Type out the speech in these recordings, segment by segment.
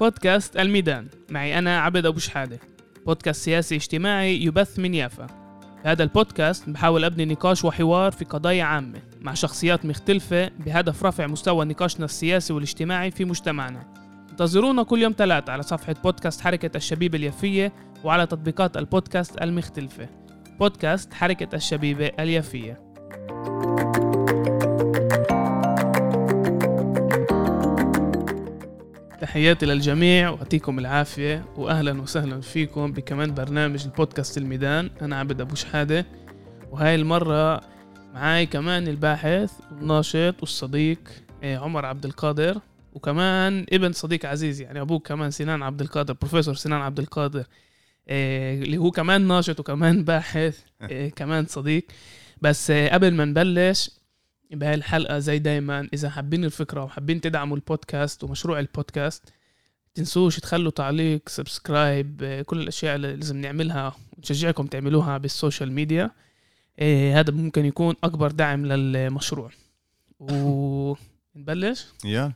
بودكاست الميدان. معي أنا عبد أبو شحادة. بودكاست سياسي اجتماعي يبث من يافا. في هذا البودكاست بحاول أبني نقاش وحوار في قضايا عامة مع شخصيات مختلفة بهدف رفع مستوى نقاشنا السياسي والاجتماعي في مجتمعنا. انتظرونا كل يوم ثلاثة على صفحة بودكاست حركة الشبيبة اليفية وعلى تطبيقات البودكاست المختلفة. بودكاست حركة الشبيبة اليفية تحياتي للجميع ويعطيكم العافية وأهلا وسهلا فيكم بكمان برنامج البودكاست الميدان. أنا عبد أبو شحادة وهاي المرة معاي كمان الباحث والناشط والصديق إيه، عمر عبد القادر وكمان ابن صديق عزيز يعني أبوك كمان سنان عبد القادر بروفيسور سنان عبد القادر إيه، اللي هو كمان ناشط وكمان باحث إيه، كمان صديق. بس قبل ما نبلش بهاي الحلقة زي دايما. إذا حابين الفكرة وحابين تدعموا البودكاست ومشروع البودكاست تنسوش تخلوا تعليق subscribe كل الأشياء اللي لازم نعملها ونشجعكم تعملوها بال social media. إيه هذا ممكن يكون أكبر دعم للمشروع. ونبلش؟ يا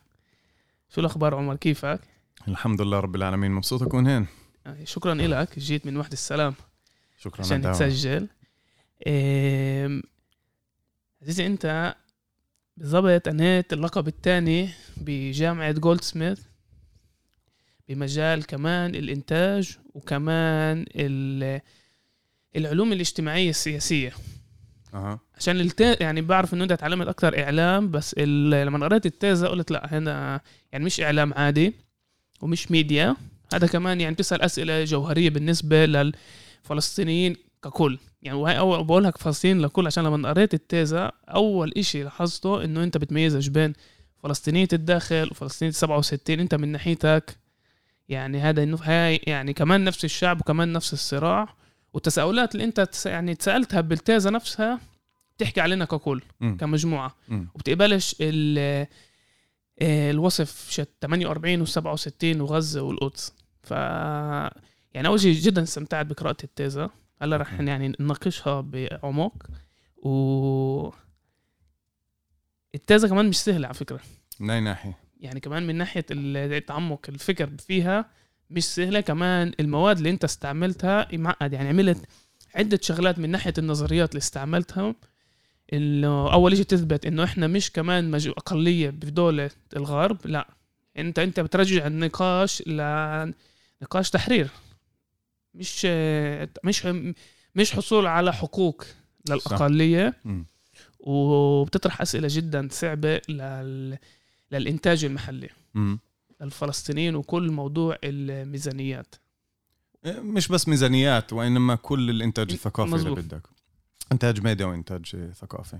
شو الأخبار عمر؟ كيفك؟ الحمد لله رب العالمين. مبسوط أكون هين شكرا لك جيت من وحدة السلام. شكرا عشان تسجل. إيه عزيزي أنت بالضبط انهيت اللقب الثاني بجامعة جولد سميث بمجال كمان الإنتاج وكمان العلوم الاجتماعية السياسية أه. عشان الت... يعني بعرف إنه انت تعلمت أكثر إعلام بس ال... لما قريت التيزا قلت لا هنا يعني مش إعلام عادي ومش ميديا هذا كمان يعني بتسأل أسئلة جوهرية بالنسبة للفلسطينيين ككل. يعني وهي أول بقولها فلسطين لكل عشان لما قريت التيزا أول إشي لاحظته إنه أنت بتميزش بين فلسطينية الداخل وفلسطينية 67 أنت من ناحيتك يعني هذا إنه هاي يعني كمان نفس الشعب وكمان نفس الصراع. والتساؤلات اللي أنت يعني تسألتها بالتيزا نفسها بتحكي علينا ككل م. كمجموعة. م. وبتقبلش الوصف شت 48 و67 وغزة والقدس. ف يعني أول شيء جدا استمتعت بقراءة التيزا هلا رح يعني نناقشها بعمق. و التازة كمان مش سهلة على فكرة. من أي ناحية؟ يعني كمان من ناحية التعمق الفكر فيها مش سهلة. كمان المواد اللي أنت استعملتها معقد. يعني عملت عدة شغلات من ناحية النظريات اللي استعملتها إنه أول شيء تثبت إنه إحنا مش كمان أقلية بدولة الغرب. لا. انت أنت بترجع النقاش لنقاش تحرير. مش مش مش حصول على حقوق للأقلية. وبتطرح أسئلة جدا صعبة لل للإنتاج المحلي. م. للفلسطينيين وكل موضوع الميزانيات. إيه، مش بس ميزانيات وإنما كل الإنتاج الثقافي مزبوط. اللي بدك. إنتاج ميديا وإنتاج ثقافي.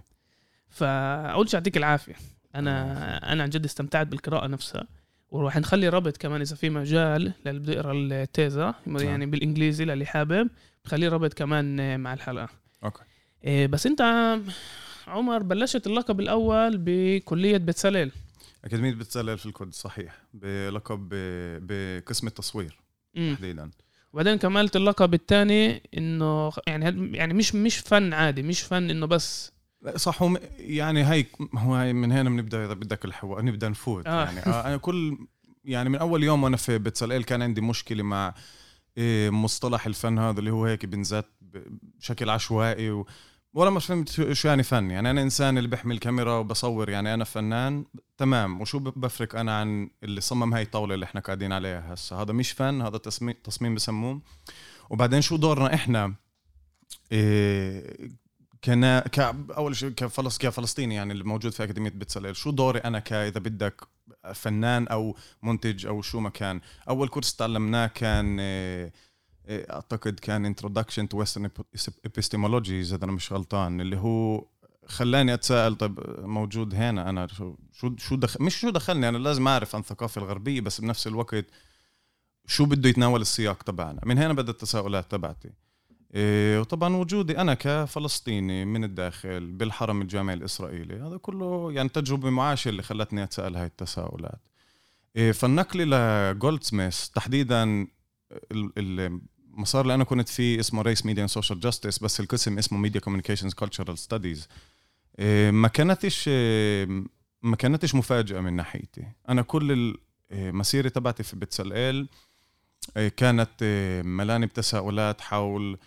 فأول شيء يعطيك العافية. أنا أنا عن جد استمتعت بالقراءة نفسها. وراح نخلي رابط كمان إذا في مجال للي بده يقرا التيزا يعني بالإنجليزي للي حابب بخليه رابط كمان مع الحلقة. okay. إيه بس أنت عمر بلشت اللقب الأول بكلية بتسليل. أكاديمية بتسليل في القدس صحيح. بلقب بقسم التصوير تحديدا. وبعدين كملت اللقب الثاني إنه يعني يعني مش مش فن عادي مش فن إنه بس صح هو يعني هي هو هي من هنا بنبدأ إذا بدك الحوار نبدأ نفوت. آه. يعني آه، أنا كل يعني من أول يوم وأنا في بتسليل كان عندي مشكلة مع إيه، مصطلح الفن هذا اللي هو هيك بنزات بشكل عشوائي و... ولا ما فهمت شو يعني فن. يعني أنا إنسان اللي بحمل كاميرا وبصور يعني أنا فنان تمام. وشو بفرق أنا عن اللي صمم هاي الطاولة اللي إحنا قاعدين عليها هسه؟ هذا مش فن هذا تصميم تصميم بسموه. وبعدين شو دورنا إحنا؟ إيه كنا ك أول شيء كفلس كفلسطيني يعني اللي موجود في أكاديمية بتسليل شو دوري أنا ك إذا بدك فنان أو منتج أو شو ما كان؟ أول كورس تعلمناه كان آه، آه، أعتقد كان introduction to western epistemology إذا أنا مش غلطان اللي هو خلاني أتساءل طيب موجود هنا أنا شو شو دخل مش شو دخلني أنا لازم أعرف عن الثقافه الغربية بس بنفس الوقت شو بده يتناول السياق تبعنا. من هنا بدأت التساؤلات تبعتي. وطبعا وجودي أنا كفلسطيني من الداخل بالحرم الجامعي الإسرائيلي. هذا كله يعني تجربة معاشة اللي خلتني أتساءل هاي التساؤلات. إيه فالنقل لجولد سميث تحديدا المسار اللي أنا كنت فيه اسمه race media social justice بس القسم اسمه media communications cultural studies ما كانتش ما كانتش مفاجأة من ناحيتي. أنا كل مسيرة تبعتي في بتسلقل كانت ملاني بتساؤلات حول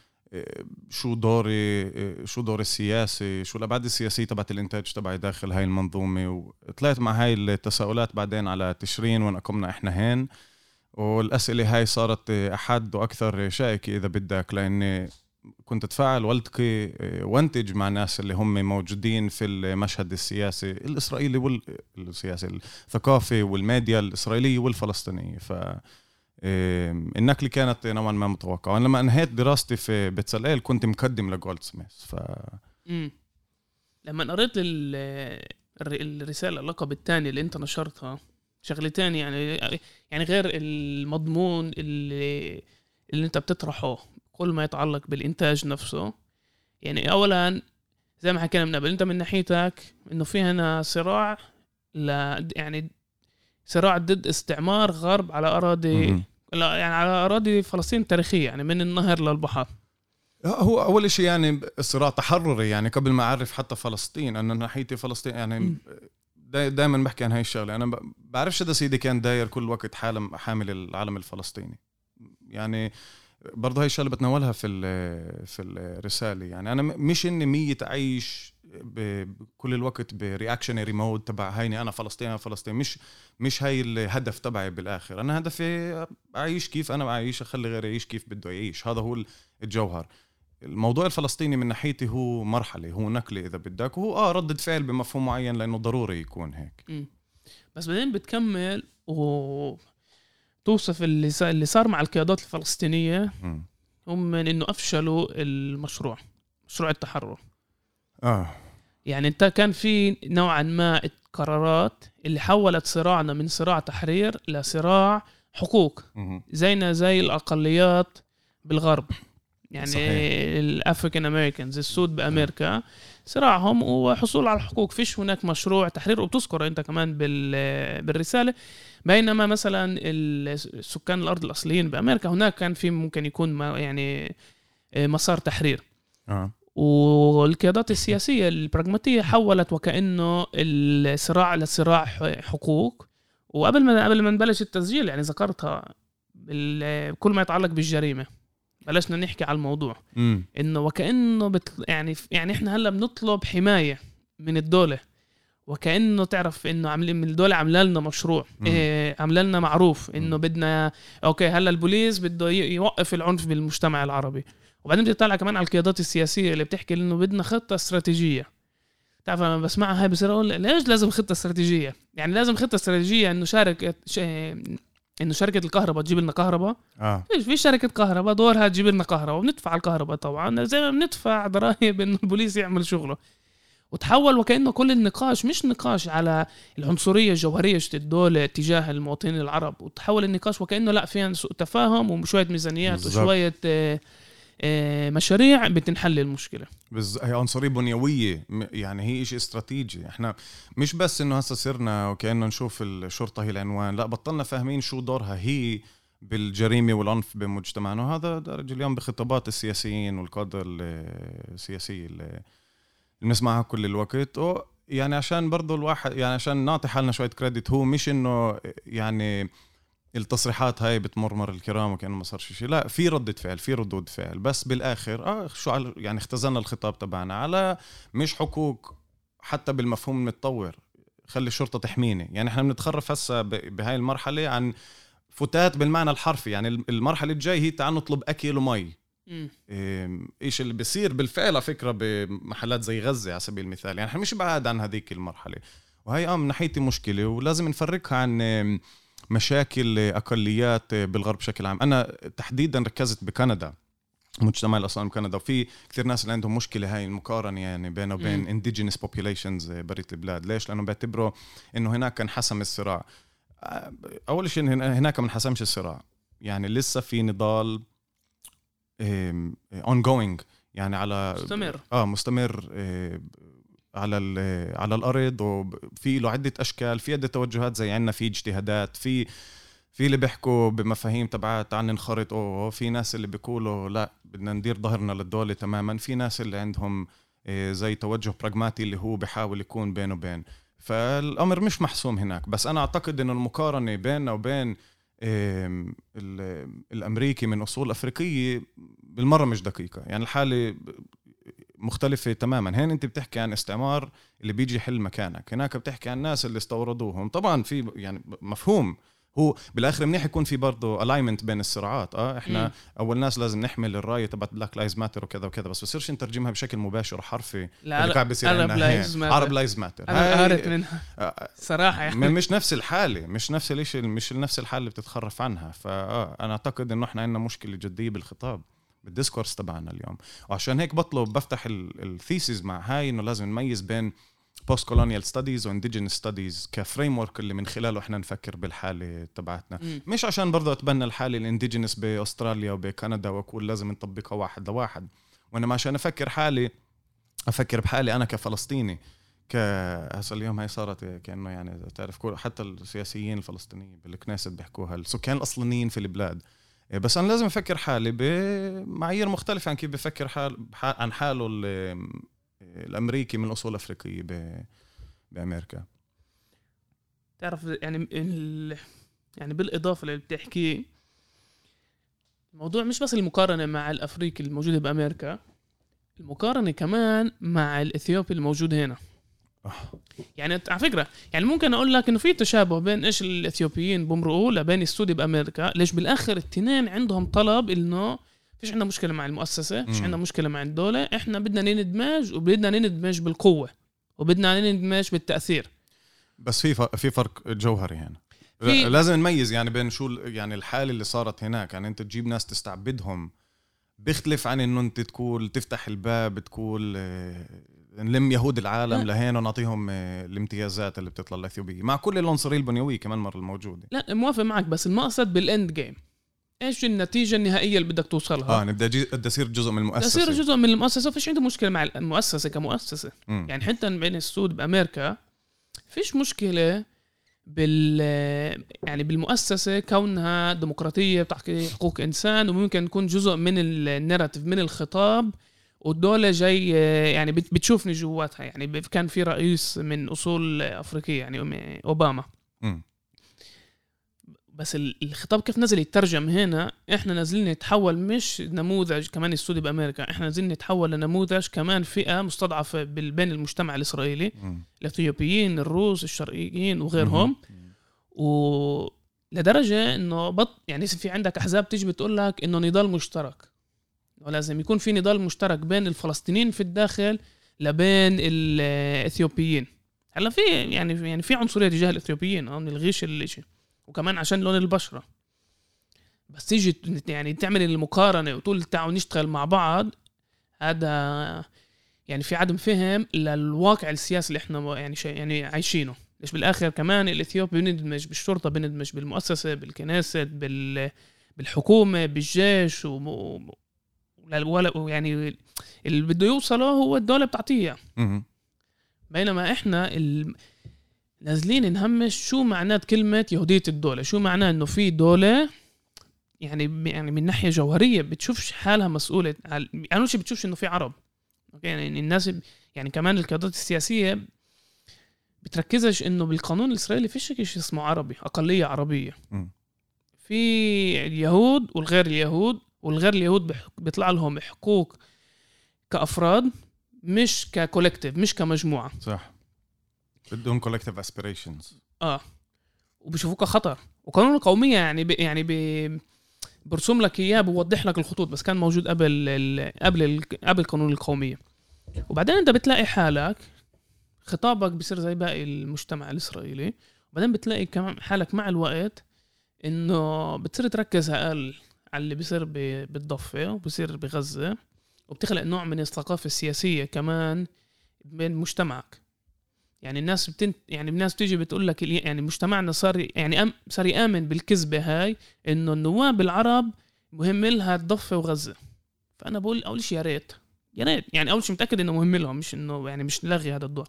شو دوري شو دوري السياسي شو الأبعاد السياسية تبعت الإنتاج تبعي داخل هاي المنظومة؟ وطلعت مع هاي التساؤلات بعدين على تشرين وين قمنا إحنا هين. والأسئلة هاي صارت أحد وأكثر شائكة إذا بدك لأني كنت أتفاعل وألتقي وأنتج مع ناس اللي هم موجودين في المشهد السياسي الإسرائيلي والسياسي الثقافي والميديا الإسرائيلية والفلسطينية. ف النقله كانت نوعا ما متوقعه وأنا لما انهيت دراستي في بتسليل كنت مقدم لجولد سميث ف مم. لما قريت الرسالة اللقب الثاني اللي انت نشرتها شغلتين يعني يعني غير المضمون اللي اللي انت بتطرحه كل ما يتعلق بالإنتاج نفسه يعني اولا زي ما حكينا من قبل انت من ناحيتك إنه في هنا صراع ل يعني صراع ضد استعمار غرب على أراضي لا يعني على أراضي فلسطين التاريخيه يعني من النهر للبحر. هو أول شيء يعني صراع تحرري يعني قبل ما أعرف حتى فلسطين أنا ناحيتي فلسطين يعني دائما بحكي عن هاي الشغلة. أنا بعرفش إذا سيدي كان داير كل وقت حالم حامل العلم الفلسطيني. يعني برضه هاي الشغلة بتناولها في في الرسالة يعني أنا مش إني أعيش بكل الوقت ب reactionary mode تبع هيني أنا فلسطين أنا فلسطين مش مش هاي الهدف تبعي بالآخر. أنا هدفي أعيش كيف أنا بعيش أخلي غيري يعيش كيف بده يعيش. هذا هو الجوهر. الموضوع الفلسطيني من ناحيتي هو مرحلة هو نقلة إذا بدك. وهو آه ردة فعل بمفهوم معين لأنه ضروري يكون هيك. م. بس بعدين بتكمل و توصف اللي اللي صار مع القيادات الفلسطينية هم من إنه أفشلوا المشروع مشروع التحرر. آه. يعني انت كان في نوعا ما قرارات اللي حولت صراعنا من صراع تحرير لصراع حقوق. زينا زي الأقليات بالغرب. يعني الأفريكان أمريكانز السود بأمريكا صراعهم وحصول على الحقوق. فيش هناك مشروع تحرير وبتذكر انت كمان بالرسالة. بينما مثلا السكان الأرض الأصليين بأمريكا هناك كان في ممكن يكون يعني مسار تحرير. آه. والقيادات السياسية البراغماتية حولت وكأنه الصراع لصراع حقوق. وقبل ما قبل ما نبلش التسجيل يعني ذكرتها كل ما يتعلق بالجريمة. بلشنا نحكي على الموضوع. إنه وكأنه بت يعني يعني إحنا هلأ بنطلب حماية من الدولة. وكأنه تعرف إنه عاملين من الدولة عامله لنا مشروع إيه عامله لنا معروف إنه بدنا أوكي هلأ البوليس بده يوقف العنف بالمجتمع العربي. وبعدين بدي اطلع كمان على القيادات السياسية اللي بتحكي انه بدنا خطة استراتيجية. تعرف لما بسمعها هاي بصير أقول ليش لازم خطة استراتيجية؟ يعني لازم خطة استراتيجية إنه شارك إنه شركة الكهرباء تجيب لنا كهرباء. آه. فيش في شركة كهرباء دورها تجيب لنا كهرباء وبندفع الكهرباء طبعا. زي ما بندفع ضرائب إنه البوليس يعمل شغله. وتحول وكأنه كل النقاش مش نقاش على العنصرية الجوهرية الدولة تجاه المواطنين العرب. وتحول النقاش وكأنه لا في سوء تفاهم وشوية ميزانيات بالزبط. وشوية آه، مشاريع بتنحل المشكلة. بز... هي عنصرية بنيوية يعني هي شيء استراتيجي. إحنا مش بس إنه هسه صرنا وكأنه نشوف الشرطة هي العنوان لا بطلنا فاهمين شو دورها هي بالجريمة والعنف بمجتمعنا. وهذا درج اليوم بخطابات السياسيين والقادة السياسية اللي بنسمعها كل الوقت. يعني عشان برضه الواحد يعني عشان نعطي حالنا شوية كريدت هو مش إنه يعني التصريحات هاي بتمر مر الكرام وكأنه ما صار شيء لا في ردة فعل في ردود فعل. بس بالآخر آه شو يعني اختزلنا الخطاب تبعنا. على مش حقوق حتى بالمفهوم المتطور. خلي الشرطة تحميني. يعني إحنا بنتخرف هسه بهاي المرحلة عن فتات بالمعنى الحرفي. يعني المرحلة الجاي هي تعال نطلب أكل ومي. إيش اللي بيصير بالفعل على فكرة بمحلات زي غزة على سبيل المثال. يعني إحنا مش بعاد عن هذيك المرحلة. وهي آه من ناحيتي مشكلة ولازم نفرقها عن مشاكل أقليات بالغرب بشكل عام. أنا تحديدا ركزت بكندا مجتمع الأصلاني بكندا وفي كثير ناس اللي عندهم مشكلة هاي المقارنة يعني بينه وبين indigenous populations برية البلاد. ليش؟ لأنه بيعتبروا إنه هناك انحسم الصراع. أول شيء هناك ما انحسمش الصراع. يعني لسه في نضال ongoing يعني على مستمر. آه مستمر على على الأرض وفي له عدة أشكال في عدة توجهات زي عندنا في اجتهادات في في اللي بيحكوا بمفاهيم تبعات عن ننخرط أو في ناس اللي بيقولوا لا بدنا ندير ظهرنا للدولة تماما في ناس اللي عندهم آه، زي توجه براغماتي اللي هو بحاول يكون بين وبين. فالأمر مش محسوم هناك بس أنا أعتقد انه المقارنة بيننا وبين الأمريكي من أصول أفريقية بالمرة مش دقيقة. يعني الحالة مختلفة تماما. هنا أنت بتحكي عن استعمار اللي بيجي يحل مكانك. هناك بتحكي عن الناس اللي استوردوهم. طبعا في يعني مفهوم. هو بالآخر منيح يكون في برضه alignment بين الصراعات. آه إحنا مم. أول ناس لازم نحمل الرايه تبعت Black Lives Matter وكذا وكذا. بس بصيرش نترجمها بشكل مباشر وحرفي. لا اللي قاعد بيصير عرب lives matter عرب lives matter أنا قرفت منها. آه، صراحة يعني. مش نفس الحالة. مش نفس الشيء مش نفس الحالة اللي بتتخرف عنها. فاه أنا أعتقد إنه إحنا عندنا مشكلة جدية بالخطاب. بال discourse تبعنا اليوم. وعشان هيك بطلب بفتح ال thesis مع هاي إنه لازم نميز بين postcolonial studies و indigenous studies ك framework اللي من خلاله إحنا نفكر بالحالة تبعتنا. م. مش عشان برضه أتبنى الحالة ال indigenous بأستراليا وبكندا وأقول لازم نطبقها واحد لواحد. وإنما عشان أفكر حالي أفكر بحالي أنا كفلسطيني ك هسه اليوم هي صارت كأنه يعني تعرف حتى السياسيين الفلسطينيين بالكنيست بيحكوها السكان الأصليين في البلاد. بس أنا لازم أفكر حالي بمعايير مختلفة عن كيف بفكر حال عن حاله الأمريكي من أصول أفريقية بأمريكا تعرف يعني يعني بالإضافة اللي بتحكيه الموضوع مش بس المقارنة مع الأفريقي الموجودة بأمريكا المقارنة كمان مع الإثيوبي الموجود هنا. يعني على فكرة يعني ممكن أقول لك إنه في تشابه بين إيش الإثيوبيين بمرقوا لبين السودي بأمريكا ليش بالآخر الاثنين عندهم طلب إنه فيش عندنا مشكلة مع المؤسسة فيش عندنا مشكلة مع الدولة إحنا بدنا نندمج وبدنا نندمج بالقوة وبدنا نندمج بالتأثير. بس في في فرق جوهري هنا. لازم نميز يعني بين شو يعني الحالة اللي صارت هناك. يعني أنت تجيب ناس تستعبدهم بيختلف عن إنه أنت تقول تفتح الباب تقول آه، نلم يهود العالم لهين ونعطيهم آه، الامتيازات اللي بتطلع الاثيوبيه مع كل العنصريه البنيويه كمان مرة الموجودة. لا موافق معك بس المقصد بال end game إيش النتيجة النهائية اللي بدك توصلها؟ آه بدي بدي أصير جزء من المؤسسة. بدي أصير جزء من المؤسسة. فيش عندي مشكلة مع المؤسسة كمؤسسة. م. يعني حتى بين السود بأمريكا فيش مشكلة بال يعني بالمؤسسة كونها ديمقراطية بتحكي حقوق إنسان وممكن تكون جزء من ال narrative من الخطاب والدولة جاي يعني بتشوفني جواتها يعني كان في رئيس من أصول أفريقية يعني أوباما. م. بس الخطاب كيف نزل يترجم هنا إحنا نازلين نتحول مش نموذج كمان السودي بأمريكا إحنا نازلين نتحول لنموذج كمان فئة مستضعفة بين المجتمع الإسرائيلي الإثيوبيين الروس الشرقيين وغيرهم. و لدرجة إنه بط يعني في عندك أحزاب تيجي بتقول لك إنه نضال مشترك. ولازم يكون في نضال مشترك بين الفلسطينيين في الداخل لبين الإثيوبيين. هلا في يعني يعني في عنصرية تجاه الإثيوبيين آه نلغيش الشيء وكمان عشان لون البشرة. بس تيجي يعني تعمل المقارنة وتقول تعالوا نشتغل مع بعض هذا يعني في عدم فهم للواقع السياسي اللي إحنا يعني يعني عايشينه. ليش بالآخر كمان الإثيوبي بندمج بالشرطة بندمج بالمؤسسة بالكنيسة بال بالحكومة بالجيش و... يعني اللي بده يوصله هو الدولة بتعطيه. بينما إحنا ال... نازلين نهمش شو معنات كلمة يهودية الدولة. شو معناه إنه في دولة يعني يعني من ناحية جوهرية بتشوفش حالها مسؤولة يعني اول شيء بتشوفش إنه في عرب. أوكي؟ يعني الناس يعني كمان القيادات السياسية بتركزش إنه بالقانون الإسرائيلي فيش شيء اسمه عربي أقلية عربية. في اليهود والغير اليهود والغير اليهود بيطلع لهم حقوق كأفراد مش ك collective مش كمجموعة. صح. بدهم collective aspirations آه. وبيشوفوك خطر وقانون القومية يعني ب... يعني ب... برسم لك إياه بوضح لك الخطوط بس كان موجود قبل ال... قبل ال... قبل قانون القومية. وبعدين أنت بتلاقي حالك خطابك بصير زي باقي المجتمع الإسرائيلي. وبعدين بتلاقي كمان حالك مع الوقت إنه بتصير تركز أقل. على اللي بيصير بالضفة وبصير بغزة وبتخلق نوع من الثقافة السياسية كمان بين مجتمعك. يعني الناس بتنت يعني الناس بتيجي بتقول لك يعني مجتمعنا صار يعني أم صار يآمن بالكذبة هاي إنه النواب العرب مهم لها الضفة وغزة. فأنا بقول أول شيء يا ريت يا ريت يعني أول شيء متأكد إنه مهم لهم مش إنه يعني مش نلغي هذا الدور.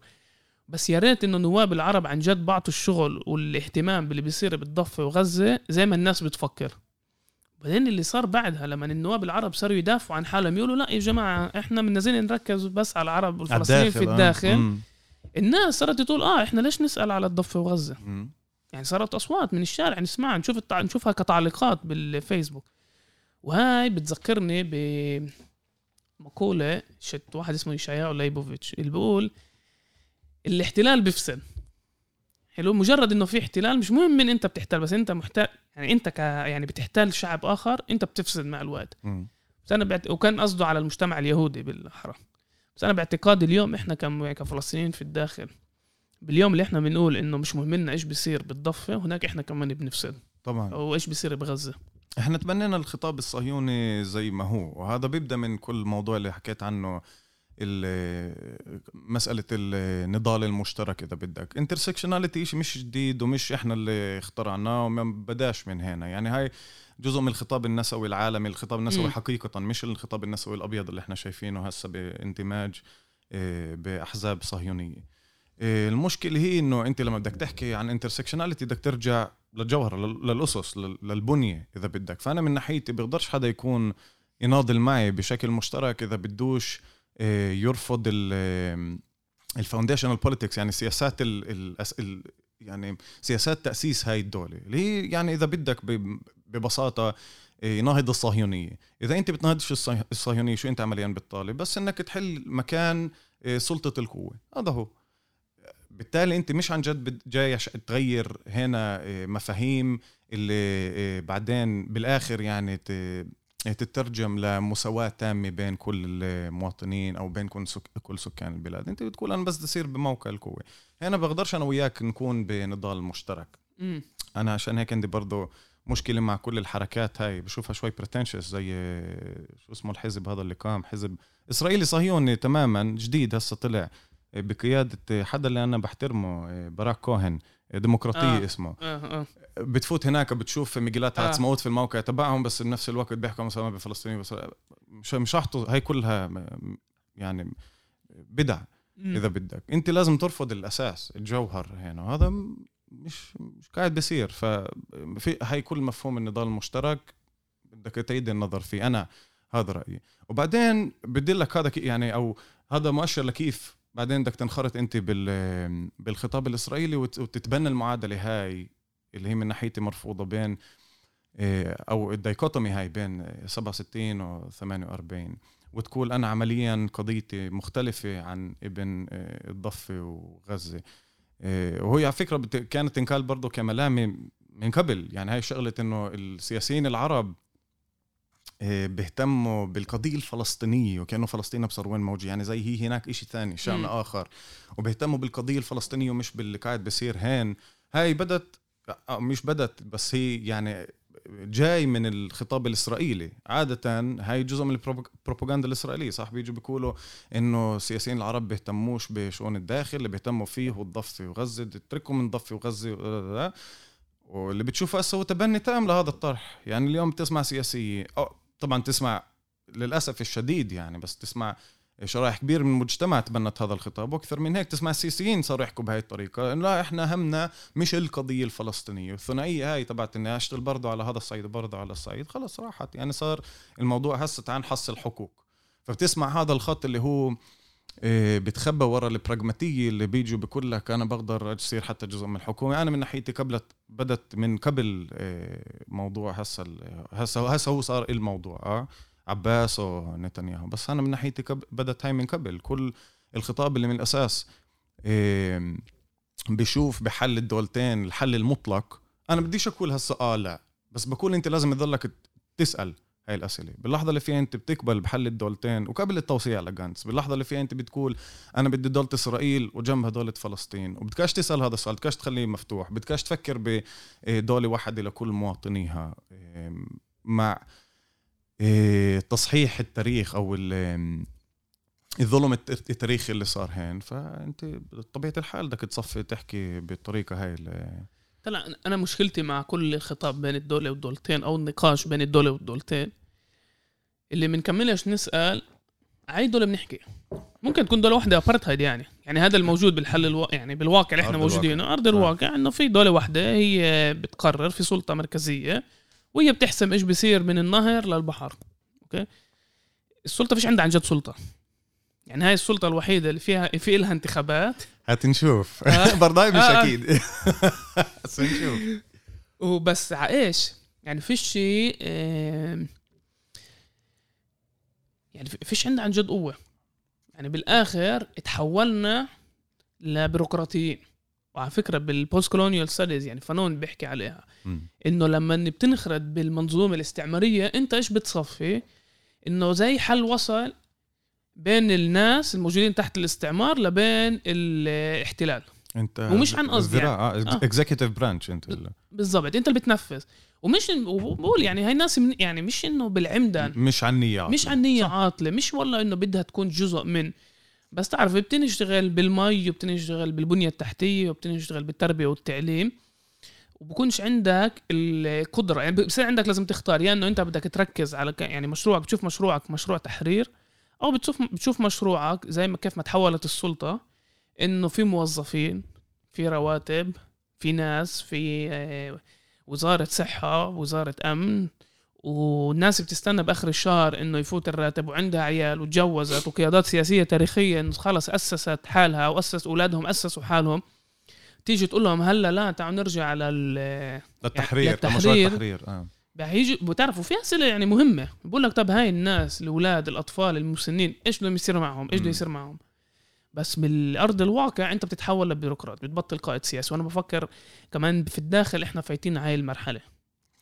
بس يا ريت إنه نواب العرب عن جد بعطوا الشغل والاهتمام باللي بيصير بالضفة وغزة زي ما الناس بتفكر. بعدين اللي صار بعدها لما النواب العرب صاروا يدافعوا عن حالهم يقولوا لا يا جماعة إحنا من نازلين نركز بس على العرب والفلسطينيين في الداخل. الناس صارت تقول آه إحنا ليش نسأل على الضفة وغزة؟ مم. يعني صارت أصوات من الشارع نسمعها نشوف التع... نشوفها كتعليقات بالفيسبوك. وهاي بتذكرني بمقولة شت واحد اسمه يشاياو ليبوفيتش اللي بيقول الاحتلال بيفسد. حلو؟ مجرد إنه في احتلال مش مهم من أنت بتحتل بس أنت محتل. يعني انت ك يعني بتحتل شعب آخر انت بتفسد مع الوقت. بس أنا بعت... وكان قصده على المجتمع اليهودي بالاحرى بس أنا باعتقادي اليوم إحنا كم... كفلسطينيين في الداخل باليوم اللي إحنا بنقول إنه مش مهم لنا إيش بيصير بالضفة هناك إحنا كمان بنفسد. طبعا. أو إيش بيصير بغزة. إحنا تبنينا الخطاب الصهيوني زي ما هو وهذا بيبدأ من كل موضوع اللي حكيت عنه ال- مسألة النضال المشترك إذا بدك. انترسكشناليتي شيء مش جديد ومش إحنا اللي اخترعناه وما بداش من هنا. يعني هاي جزء من الخطاب النسوي العالمي الخطاب النسوي مم. حقيقة مش الخطاب النسوي الأبيض اللي إحنا شايفينه هسه باندماج آه، بأحزاب صهيونية. آه، المشكلة هي إنه أنت لما بدك تحكي عن intersectionality بدك ترجع للجوهر لل- للأسس لل- للبنية إذا بدك. فأنا من ناحيتي بيقدرش حدا يكون يناضل معي بشكل مشترك إذا بدوش يرفض ال foundational politics يعني سياسات ال ال ال يعني سياسات تأسيس هاي الدولة اللي هي يعني إذا بدك ببساطة آه، يناهض الصهيونية. إذا أنت بتناهضش الصهي- الصهيونية شو أنت عمليا بتطالب بس إنك تحل مكان آه، سلطة القوة. هذا هو. بالتالي أنت مش عن جد جاي تغير هنا آه، مفاهيم اللي آه، بعدين بالآخر يعني تترجم لمساواة تامة بين كل المواطنين أو بين كل, سك... كل سكان البلاد. أنت بتقول أنا بس بدي أصير بموقع القوة. هنا بقدرش أنا وياك نكون بنضال مشترك. امم أنا عشان هيك عندي برضه مشكلة مع كل الحركات هاي. بشوفها شوي pretentious زي شو اسمه الحزب هذا اللي قام حزب إسرائيلي صهيوني تماما جديد هسه طلع. بقيادة حدا اللي أنا بحترمه باراك كوهن. ديمقراطية آه. آه. اسمه آه آه بتفوت هناك بتشوف مجلات آه. עצמאות في الموقع تبعهم بس بنفس الوقت بيحكوا مثلا بفلسطيني بس مش مش حطوا هاي كلها يعني بدع. إذا بدك أنت لازم ترفض الأساس الجوهر هنا وهذا مش مش قاعد بيصير ففي هاي كل مفهوم النضال المشترك بدك تعيد النظر فيه أنا هذا رأيي وبعدين بدي لك هذا يعني أو هذا مؤشر لكيف بعدين بدك تنخرط انت بال بالخطاب الإسرائيلي وت- وتتبنى المعادلة هاي اللي هي من ناحيتي مرفوضة بين إيه، أو الدايكوتومي هاي بين 67 و 48 وتقول أنا عمليا قضيتي مختلفة عن ابن إيه، الضفة وغزة. إيه، وهي على فكرة كانت تنقال برضه كملامة من قبل. يعني هاي شغلة إنه السياسيين العرب بيهتموا بالقضية الفلسطينية وكأنه فلسطين أبصر وين موجود يعني زي هي هناك إشي ثاني شأن. آخر. وبيهتموا بالقضية الفلسطينية ومش باللي قاعد بصير هين. هاي بدت آه، مش بدت بس هي يعني جاي من الخطاب الإسرائيلي. عادة هاي جزء من البروباغندا الإسرائيلية. صح بيجوا بيقولوا إنه السياسيين العرب بيهتموش بشؤون الداخل اللي بيهتموا فيه هو الضفة وغزة اتركوا من ضفة وغزة و- واللي بتشوفه هسه هو تبني تام لهذا الطرح. يعني اليوم بتسمع سياسية. أو طبعا تسمع للأسف الشديد يعني بس تسمع شرائح كبير من المجتمع تبنت هذا الخطاب وأكثر من هيك تسمع السياسيين صاروا يحكوا بهاي الطريقة لا إحنا همنا مش القضية الفلسطينية والثنائية هاي تبعت إني اشتغل برضه على هذا الصعيد وبرضه على الصعيد خلص راحت يعني صار الموضوع هسه تعال نحصل حقوق فبتسمع هذا الخط اللي هو بتخبى ورا البراغماتية اللي بيجوا بيقول لك أنا بقدر اصير حتى جزء من الحكومة. أنا من ناحيتي قبلت بدت من قبل إيه، موضوع هسه ال- هسه هسه هو صار الموضوع آه عباس ونتنياهو. بس أنا من ناحيتي بدت هاي من قبل. كل الخطاب اللي من الأساس إيه، بشوف بحل الدولتين الحل المطلق. أنا بديش أقول هسه آه لا. بس بقول أنت لازم تضلك تسأل. هاي الأسئلة. باللحظة اللي فيها أنت بتقبل بحل الدولتين وقبل التوسيع لجانتس باللحظة اللي فيها أنت بتقول أنا بدي دولة إسرائيل وجنبها دولة فلسطين وبدكاش تسأل هذا السؤال بدكاش تخليه مفتوح بدكاش تفكر بدوله واحدة لكل مواطنيها مع إيه، تصحيح التاريخ أو ال- الظلم الت- التاريخي اللي صار هين. فأنت بطبيعة الحال بدك تصفي تحكي بالطريقة هاي اللي طلع أنا مشكلتي مع كل خطاب بين الدولة والدولتين أو النقاش بين الدولة والدولتين اللي بنكملش نسأل اي دوله بنحكي. ممكن تكون دوله واحدة ابارتهايد يعني. يعني هذا الموجود بالحل الوا... يعني بالواقع اللي إحنا موجودين. أرض الواقع إنه في دولة واحدة هي بتقرر في سلطة مركزية وهي بتحسم إيش بيصير من النهر للبحر. أوكي؟ السلطة فيش عندها عن جد سلطة. يعني هاي السلطة الوحيدة اللي فيها في لها انتخابات. هتنشوف. آه. برضاي مش آه. أكيد. بس نشوف. وبس ع إيش؟ يعني فيش شيء آم، يعني في- فيش عندنا عن جد قوة. يعني بالآخر تحولنا لبيروقراطيين. وعلى فكرة بال postcolonial studies يعني فانون بيحكي عليها. إنه لما بتنخرط بالمنظومة الاستعمارية إنت إيش بتصفي؟ إنه زي حلقة وصل بين الناس الموجودين تحت الاستعمار لبين الاحتلال. أنت ومش عن قصد يعني. آه. آه. executive branch أنت ال- بالضبط. أنت اللي بتنفذ. ومش وبقول يعني هاي الناس من يعني مش إنه بالعمدان مش عن نيات مش عن نية عاطلة مش والله إنه بدها تكون جزء من. بس تعرف بتنشتغل بالمي وبتنشتغل بالبنية التحتية وبتنشتغل بالتربية والتعليم وبكونش عندك القدرة. يعني بصير عندك لازم تختار يا إنه أنت بدك تركز على يعني مشروعك بتشوف مشروعك مشروع تحرير أو بتشوف بتشوف مشروعك زي ما كيف ما تحولت السلطة إنه في موظفين في رواتب في ناس في آه، وزارة صحة وزارة أمن والناس بتستنى بآخر الشهر إنه يفوت الراتب وعندها عيال وتجوزت وقيادات سياسية تاريخيه انه خلص أسست حالها واسس أولادهم أسسوا حالهم. تيجي تقول لهم هلأ لا تعالوا نرجع على للتحرير للتحرير. التحرير آه. هيجي بتعرفوا في أسئلة يعني مهمة. بقول لك طب هاي الناس الأولاد الأطفال المسنين إيش بدهم يصير معهم؟ إيش بده. يصير معهم؟ بس بالأرض الواقع أنت بتتحول لبيروقراط بتبطل قائد سياسي. وأنا بفكر كمان في الداخل إحنا فايتين على هاي المرحلة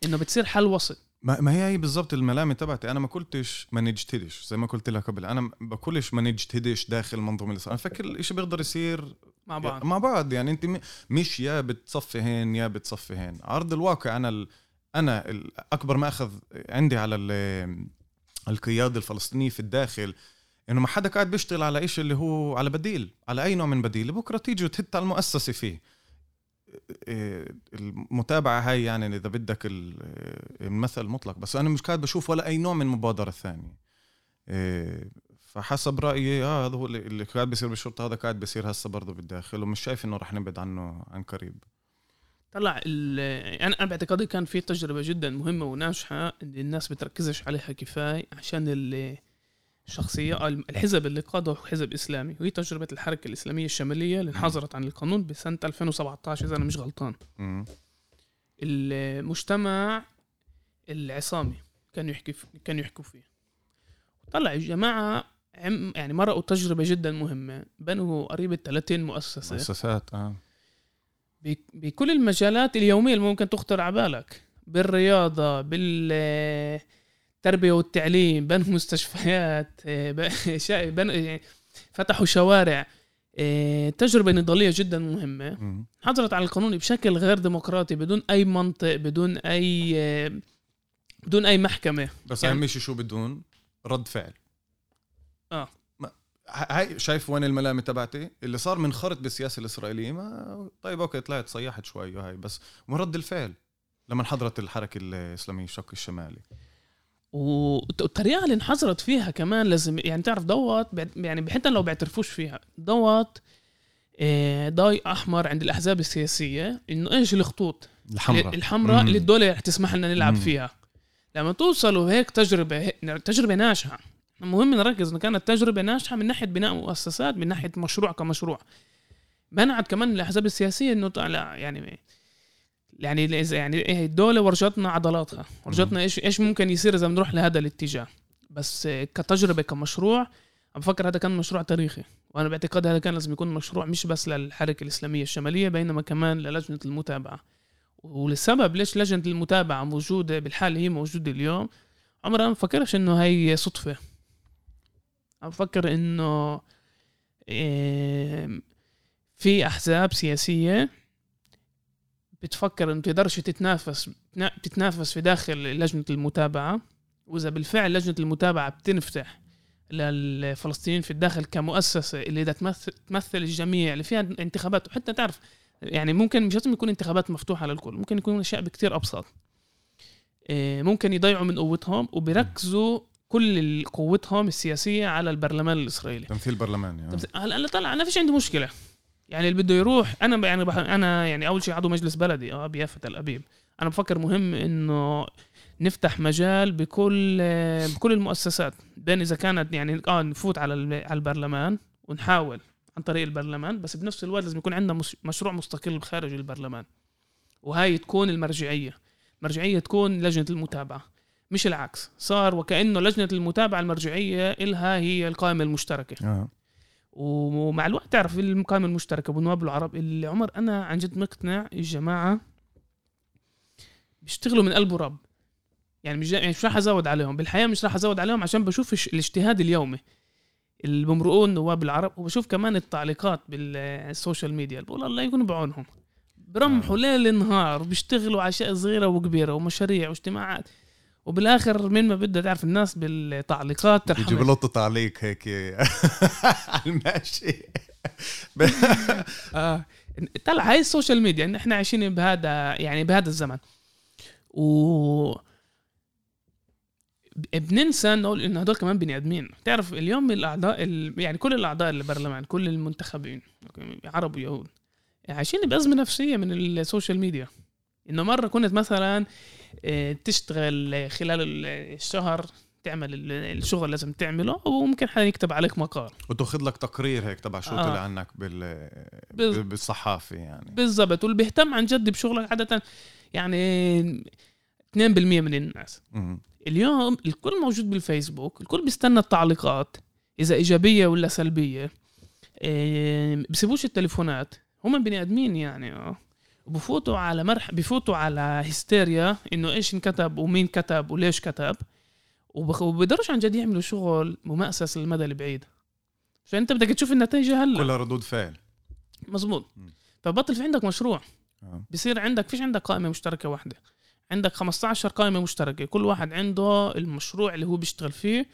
إنه بتصير حل وسط. ما ما هي هي بالضبط الملامة تبعتي. أنا ما قلتش ما نجتهدش زي ما قلت لك قبل. أنا ما بقولش ما نجتهدش داخل منظومة الإسلام. أنا فكر الشيء بيقدر يصير مع بعض. مع بعض. يعني أنت مش يا بتصفي هين يا بتصفي هين. عرض الواقع أنا ال... أنا ال... أكبر ما اخذ عندي على ال... القيادة الفلسطينية في الداخل إنه ما حدا قاعد بيشتغل على إشي اللي هو على بديل على أي نوع من بديل. بكرة تيجي وتهت على المؤسسة فيه. إيه، المتابعة هاي يعني إذا بدك ال- المثل مطلق بس أنا مش قاعد بشوف ولا أي نوع من مبادره ثانية إيه، فحسب رأيي آه هذا هو اللي- اللي قاعد بيصير بالشرطة هذا قاعد بيصير هسه برضه بالداخل ومش شايف إنه رح نبعد عنه عن قريب. طلع ال- أنا أنا باعتقادي كان في تجربة جدا مهمة وناجحة اللي الناس بتركزش عليها كفاية عشان ال- أو الحزب اللي قاده حزب إسلامي وهي تجربة الحركة الإسلامية الشمالية اللي انحظرت عن القانون بسنة 2017 إذا أنا مش غلطان. المجتمع العصامي كانوا يحكي كانوا يحكوا فيه. طلع الجماعه عم يعني مرقوا تجربة جدا مهمة. بنوا قريب 30 مؤسسة. مؤسسات بك- بكل المجالات اليومية اللي ممكن تخطر على بالك. بالرياضة بالتربية والتعليم بنوا مستشفيات بنوا- يعني فتحوا شوارع. آه، تجربة نضالية جدا مهمة. مم. حضرت على القانون بشكل غير ديمقراطي بدون أي منطق بدون أي آه، بدون أي محكمة. بس يعني- أهم شيء شو بدون؟ رد فعل. آه. ما ه- هاي شايف وين الملامة تبعتي؟ اللي صار منخرط بالسياسة الإسرائيلية ما طيب أوكي طلعت صيحت شوي وهي بس وين رد الفعل. لما انحظرت الحركة الإسلامية الشق الشمالي. والطريقة اللي انحظرت فيها كمان لازم يعني تعرف دوت يعني حتى لو بيعترفوش فيها ضوت آه، ضاو أحمر عند الأحزاب السياسية إنه إيش الخطوط؟ الحمراء. الحمراء. اللي الدولة رح تسمح لنا نلعب مم. فيها. لما توصلوا هيك تجربة هيك تجربة ناجحة. مهم نركز إنه كانت تجربة ناجحة من ناحية بناء مؤسسات من ناحية مشروع كمشروع. منعت كمان الأحزاب السياسية إنه يعني يعني إذا- يعني إيه الدولة ورجتنا عضلاتها. ورجتنا إيش إيش ممكن يصير إذا بنروح لهذا الاتجاه. بس كتجربة كمشروع عم بفكر هذا كان مشروع تاريخي. وأنا باعتقاد هذا كان لازم يكون مشروع مش بس للحركة الإسلامية الشمالية بينما كمان للجنة المتابعة. ولسبب ليش لجنة المتابعة موجودة بالحال اللي هي موجودة اليوم عمري ما بفكرش إنه هي صدفة. عم بفكر إنه إيه، في أحزاب سياسية بتفكر انه تقدرش تتنافس تتنافس في داخل لجنة المتابعة. وإذا بالفعل لجنة المتابعة بتنفتح للفلسطينيين في الداخل كمؤسسة اللي بدها تمثل تمثل الجميع اللي فيها انتخابات. وحتى تعرف يعني ممكن مش لازم يكون انتخابات مفتوحة للكل ممكن يكون أشياء بكتير أبسط. إيه، ممكن يضيعوا من قوتهم وبيركزوا كل قوتهم السياسية على البرلمان الإسرائيلي. تمثيل برلماني آه. طب هلأ طلع أنا فيش عندي مشكلة. يعني اللي بده يروح أنا يعني بح... أنا يعني أول شيء عضو مجلس بلدي آه بيافا تل أبيب. أنا بفكر مهم إنه نفتح مجال بكل بكل المؤسسات. بين إذا كانت يعني آه نفوت على على البرلمان ونحاول عن طريق البرلمان بس بنفس الوقت لازم يكون عندنا مشروع مستقل خارج البرلمان. وهي تكون المرجعية. مرجعية تكون لجنة المتابعة مش العكس. صار وكأنه لجنة المتابعة المرجعية إلها هي القائمة المشتركة. آه. ومع الوقت تعرف القائمه المشتركة بالنواب العرب اللي عمر أنا عن جد مقتنع الجماعه بيشتغلوا من قلب ورب. يعني مش يعني مش راح أزود عليهم بالحياة مش راح أزود عليهم عشان بشوف الاجتهاد اليومي اللي بمرقون نواب العرب وبشوف كمان التعليقات بال social media. بقول الله يكون بعونهم. برمحوا آه. ليل نهار بيشتغلوا على اشياء صغيرة وكبيرة ومشاريع واجتماعات. وبالآخر من ما بدها تعرف الناس بالتعليقات ترحم بيجيب له تعليق هيك على الماشي. آه. طلع هاي ال social media إحنا عايشين بهذا يعني بهذا الزمن. و بننسى نقول إنه هدول كمان بني آدمين. تعرف اليوم الأعضاء يعني كل الأعضاء البرلمان كل المنتخبين عرب ويهود عايشين بأزمة نفسية من ال social media. إنه مرة كنت مثلا تشتغل خلال الشهر تعمل الشغل لازم تعمله وممكن حدا يكتب عليك مقال. وتاخذ لك تقرير هيك تبع شو آه. طلع عنك بال بز... بالصحافة يعني. بالضبط واللي بيهتم عن جد بشغلك عادة يعني 2% من الناس. م- اليوم الكل موجود بالفيسبوك الكل بيستنى التعليقات إذا إيجابية ولا سلبية. إيه بسيبوش التليفونات. هم بني آدمين يعني آه. وبفوتوا على مرح بفوتوا على هستيريا إنه إيش انكتب ومين كتب وليش كتب. وبقدروش عن جد يعملوا شغل ممأسس للمدى البعيد عشان أنت بدك تشوف النتيجة هلأ. كلها ردود فعل. مزبوط فبطل في عندك مشروع. آه. بصير عندك فيش عندك قائمة مشتركة واحدة. عندك 15 قائمة مشتركة. كل واحد عنده المشروع اللي هو بيشتغل فيه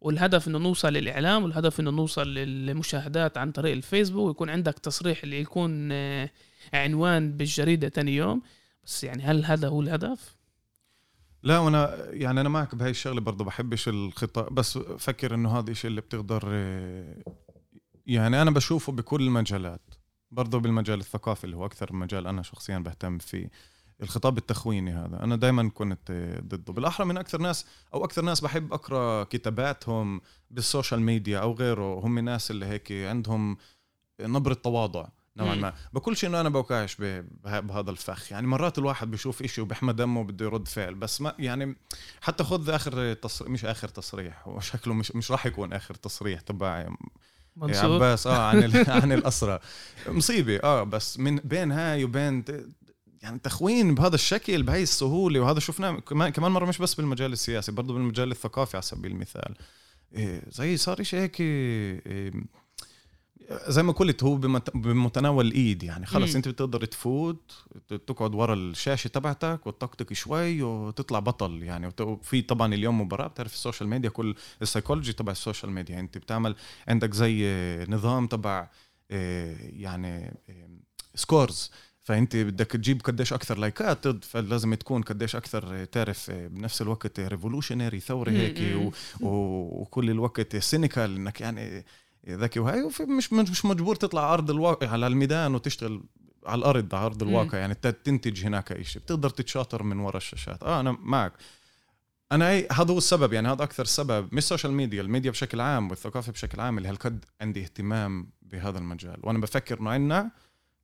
والهدف إنه نوصل للإعلام والهدف إنه نوصل للمشاهدات عن طريق الفيسبوك ويكون عندك تصريح اللي يكون آه، عنوان بالجريدة تاني يوم. بس يعني هل هذا هو الهدف؟ لا وأنا يعني أنا معك بهاي الشغلة برضه بحبش الخطاب بس فكر إنه هذا الشيء اللي بتقدر يعني أنا بشوفه بكل المجالات برضه بالمجال الثقافي اللي هو أكثر مجال أنا شخصيا بهتم فيه الخطاب التخويني هذا. أنا دائما كنت ضده. بالأحرى من أكثر ناس أو أكثر ناس بحب أقرأ كتاباتهم بالسوشيال ميديا أو غيره. هم ناس اللي هيك عندهم نبرة تواضع. نوعا ما. بقولش إنه أنا بوقعش بهذا الفخ. يعني مرات الواحد بيشوف إشي وبيحمى دمه وبده يرد فعل بس ما يعني حتى خذ آخر تصريح مش آخر تصريح وشكله مش مش راح يكون آخر تصريح تبعي. منصور؟ عباس آه عن عن الاسرى مصيبة آه بس من بين هاي وبين يعني تخوين بهذا الشكل بهي السهولة وهذا شفناه كمان مرة مش بس بالمجال السياسي برضه بالمجال الثقافي على سبيل المثال. إيه زي صار شيء هيك إيه زي ما قلت هو بمتناول الإيد يعني. خلص أنت بتقدر تفوت تقعد ورا الشاشة تبعتك وتطقطق شوي وتطلع بطل يعني. وفي طبعا اليوم مباراة بتعرف ال social media كل السايكولوجي تبع ال social media. أنت بتعمل عندك زي نظام تبع إيه، يعني scores فأنت بدك تجيب قديش أكثر لايكات فلازم تكون قديش أكثر تعرف بنفس الوقت revolutionary ثورة هيك و... وكل الوقت cynical إنك يعني ذكي. وهي مش مش مجبور تطلع ارض الواقع على الميدان وتشتغل على الأرض على ارض الواقع. يعني تنتج هناك شيء. بتقدر تتشاطر من وراء الشاشات. آه أنا معك. أنا هذا هو السبب. يعني هذا أكثر سبب. مش ال social media ال media بشكل عام والثقافة بشكل عام اللي هالقد عندي اهتمام بهذا المجال. وأنا بفكر إنه عندنا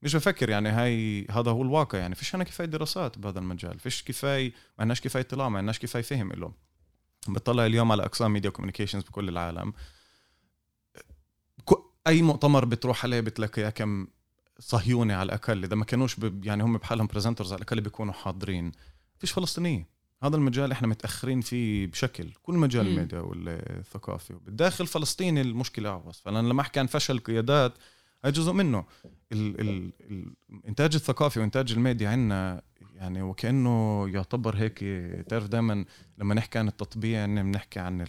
مش بفكر يعني هاي هذا هو الواقع. يعني فيش عنا كفاية دراسات بهذا المجال. فيش كفايه ما عندناش كفاية إطلاع ما عندناش كفاية فهم له بطلع اليوم على أقسام media communications بكل العالم. أي مؤتمر بتروح عليه بتلاقي كم صهيوني على الأقل. إذا ما كانوش يعني هم بحالهم presenters على الأقل بيكونوا حاضرين. فيش فلسطينية بهذا المجال إحنا متأخرين فيه بشكل. كل مجال الميديا والثقافي. بالداخل فلسطين المشكلة اعوص فأنا لما أحكي عن فشل قيادات هاي جزء منه. ال ال الانتاج الثقافي وإنتاج الميديا عندنا يعني وكأنه يعتبر هيك. تعرف دائما لما نحكي عن التطبيع بنحكي عن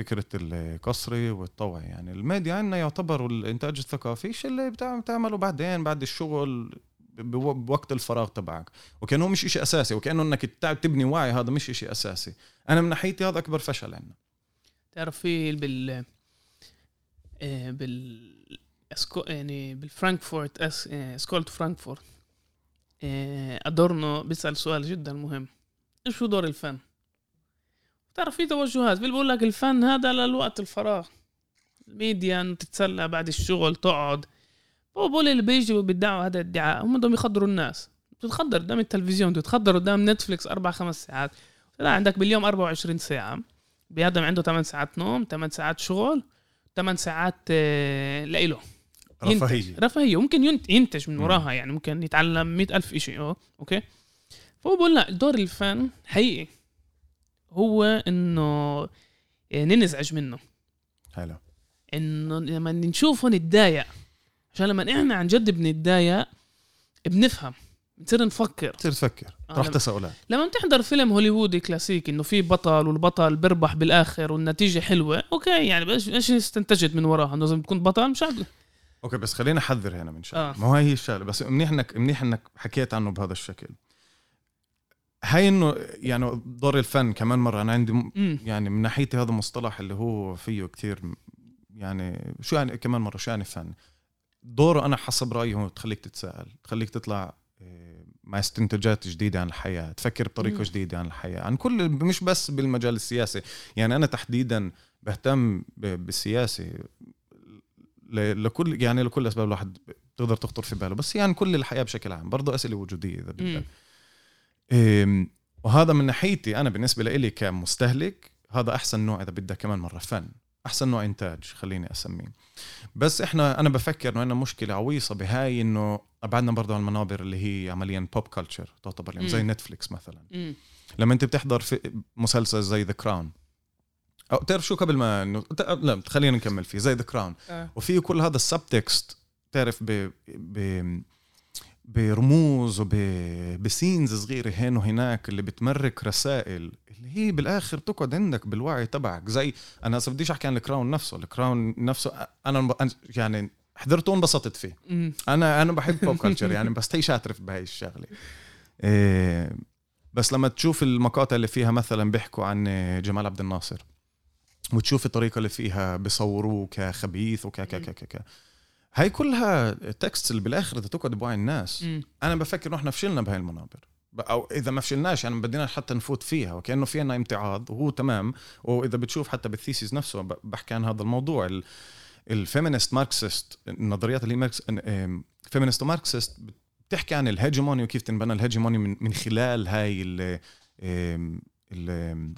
فكرة القسري والطوعي يعني الميديا عندنا يعتبر الإنتاج الثقافي شيء اللي بتعمله بعدين بعد الشغل بوقت الفراغ تبعك. وكأنه مش إشي أساسي وكأنه إنك تبني وعي هذا مش إشي أساسي. أنا من ناحيتي هذا أكبر فشل عندنا تعرف في بال آه، بال يعني بالفرانكفورت אסכולת פרנקפורט. آه، أدورنو بيسأل سؤال جدا مهم. إيش شو دور الفن؟ تعرف في توجهات. بيقول لك الفن هذا للوقت الفراغ. الميديا تتسلى بعد الشغل تقعد. هو بقول اللي بيجي بيدعوا هذا الادعاء هم بدهم يخدروا الناس. بتتخدر قدام التلفزيون بتتخدر قدام نتفليكس أربع خمس ساعات. لا عندك باليوم 24 ساعة. بيادم عنده 8 ساعات نوم 8 ساعات شغل 8 ساعات آه، لإله. رفاهية. رفاهية. ممكن ينتج من وراها يعني ممكن يتعلم مئة ألف شيء أوكي. فهو بقول لا دور الفن حقيقي. هو إنه آه، ننزعج منه. حلو. إنه لما نشوفه نتضايق عشان لما إحنا عن جد بنتضايق بنفهم بنصير نفكر. بتصير تفكر. آه تساؤلات لما بتحضر فيلم هوليوودي كلاسيكي إنه في بطل والبطل بيربح بالآخر والنتيجة حلوة أوكي يعني إيش استنتجت من وراها؟ إنه لازم تكون بطل مش عارف أوكي بس خلينا احذر هنا من شغلة. آه. ما هي الشغلة بس منيح انك منيح إنك حكيت عنه بهذا الشكل. هاي إنه يعني دور الفن كمان مرة. أنا عندي م- يعني من ناحيتي هذا مصطلح اللي هو فيه كتير يعني شو يعني كمان مرة شو يعني فن؟ دوره أنا حسب رأيي هو تخليك تتساءل تخليك تطلع آه، مع استنتاجات جديدة عن الحياة تفكر بطريقة مم. جديدة عن الحياة عن كل مش بس بالمجال السياسي. يعني أنا تحديدا بهتم بالسياسة. ل- لكل يعني لكل أسباب الواحد تقدر تخطر في باله. بس يعني كل الحياة بشكل عام برضه أسئلة وجودية إذا بدك. وهذا من ناحيتي أنا بالنسبة لي كمستهلك هذا أحسن نوع إذا بدك كمان مرة فن أحسن نوع إنتاج خليني أسميه. بس إحنا أنا بفكر إنه عندنا مشكلة عويصة بهاي إنه بعدنا برضه عن المنابر اللي هي عمليا pop culture تعتبر اليوم زي. نتفليكس مثلا. امم لما أنت بتحضر في مسلسل زي The Crown أو تعرف شو قبل ما لا خلينا نكمل فيه زي The Crown آه. وفيه كل هذا ال subtext تعرف ب ب برموز وب scenes صغيرة هين وهناك اللي بتمرق رسائل اللي هي بالآخر تقعد عندك بالوعي تبعك. زي أنا هسه بديش أحكي عن ال Crown نفسه. ال Crown نفسه أنا أنا يعني حضرته وانبسطت فيه. أنا أنا بحب pop culture يعني بس هي شاطر بهاي الشغلة. إيه بس لما تشوف المقاطع اللي فيها مثلا بيحكوا عن جمال عبد الناصر وتشوف الطريقة اللي فيها بيصوروه كخبيث وك ك ك ك ك هاي كلها text اللي بالآخر بدها تقعد بوعي الناس. امم أنا بفكر إنه إحنا فشلنا بهاي المنابر. أو إذا ما فشلناش يعني بدنا حتى نفوت فيها. وكانه فينا امتعاض وهو تمام. وإذا بتشوف حتى بال thesis نفسه بحكي عن هذا الموضوع ال- ال feminist Marxist النظريات اللي Marx feminist و Marxist بتحكي عن ال hegemony وكيف تنبنى ال hegemony من, من خلال هاي ال ال ال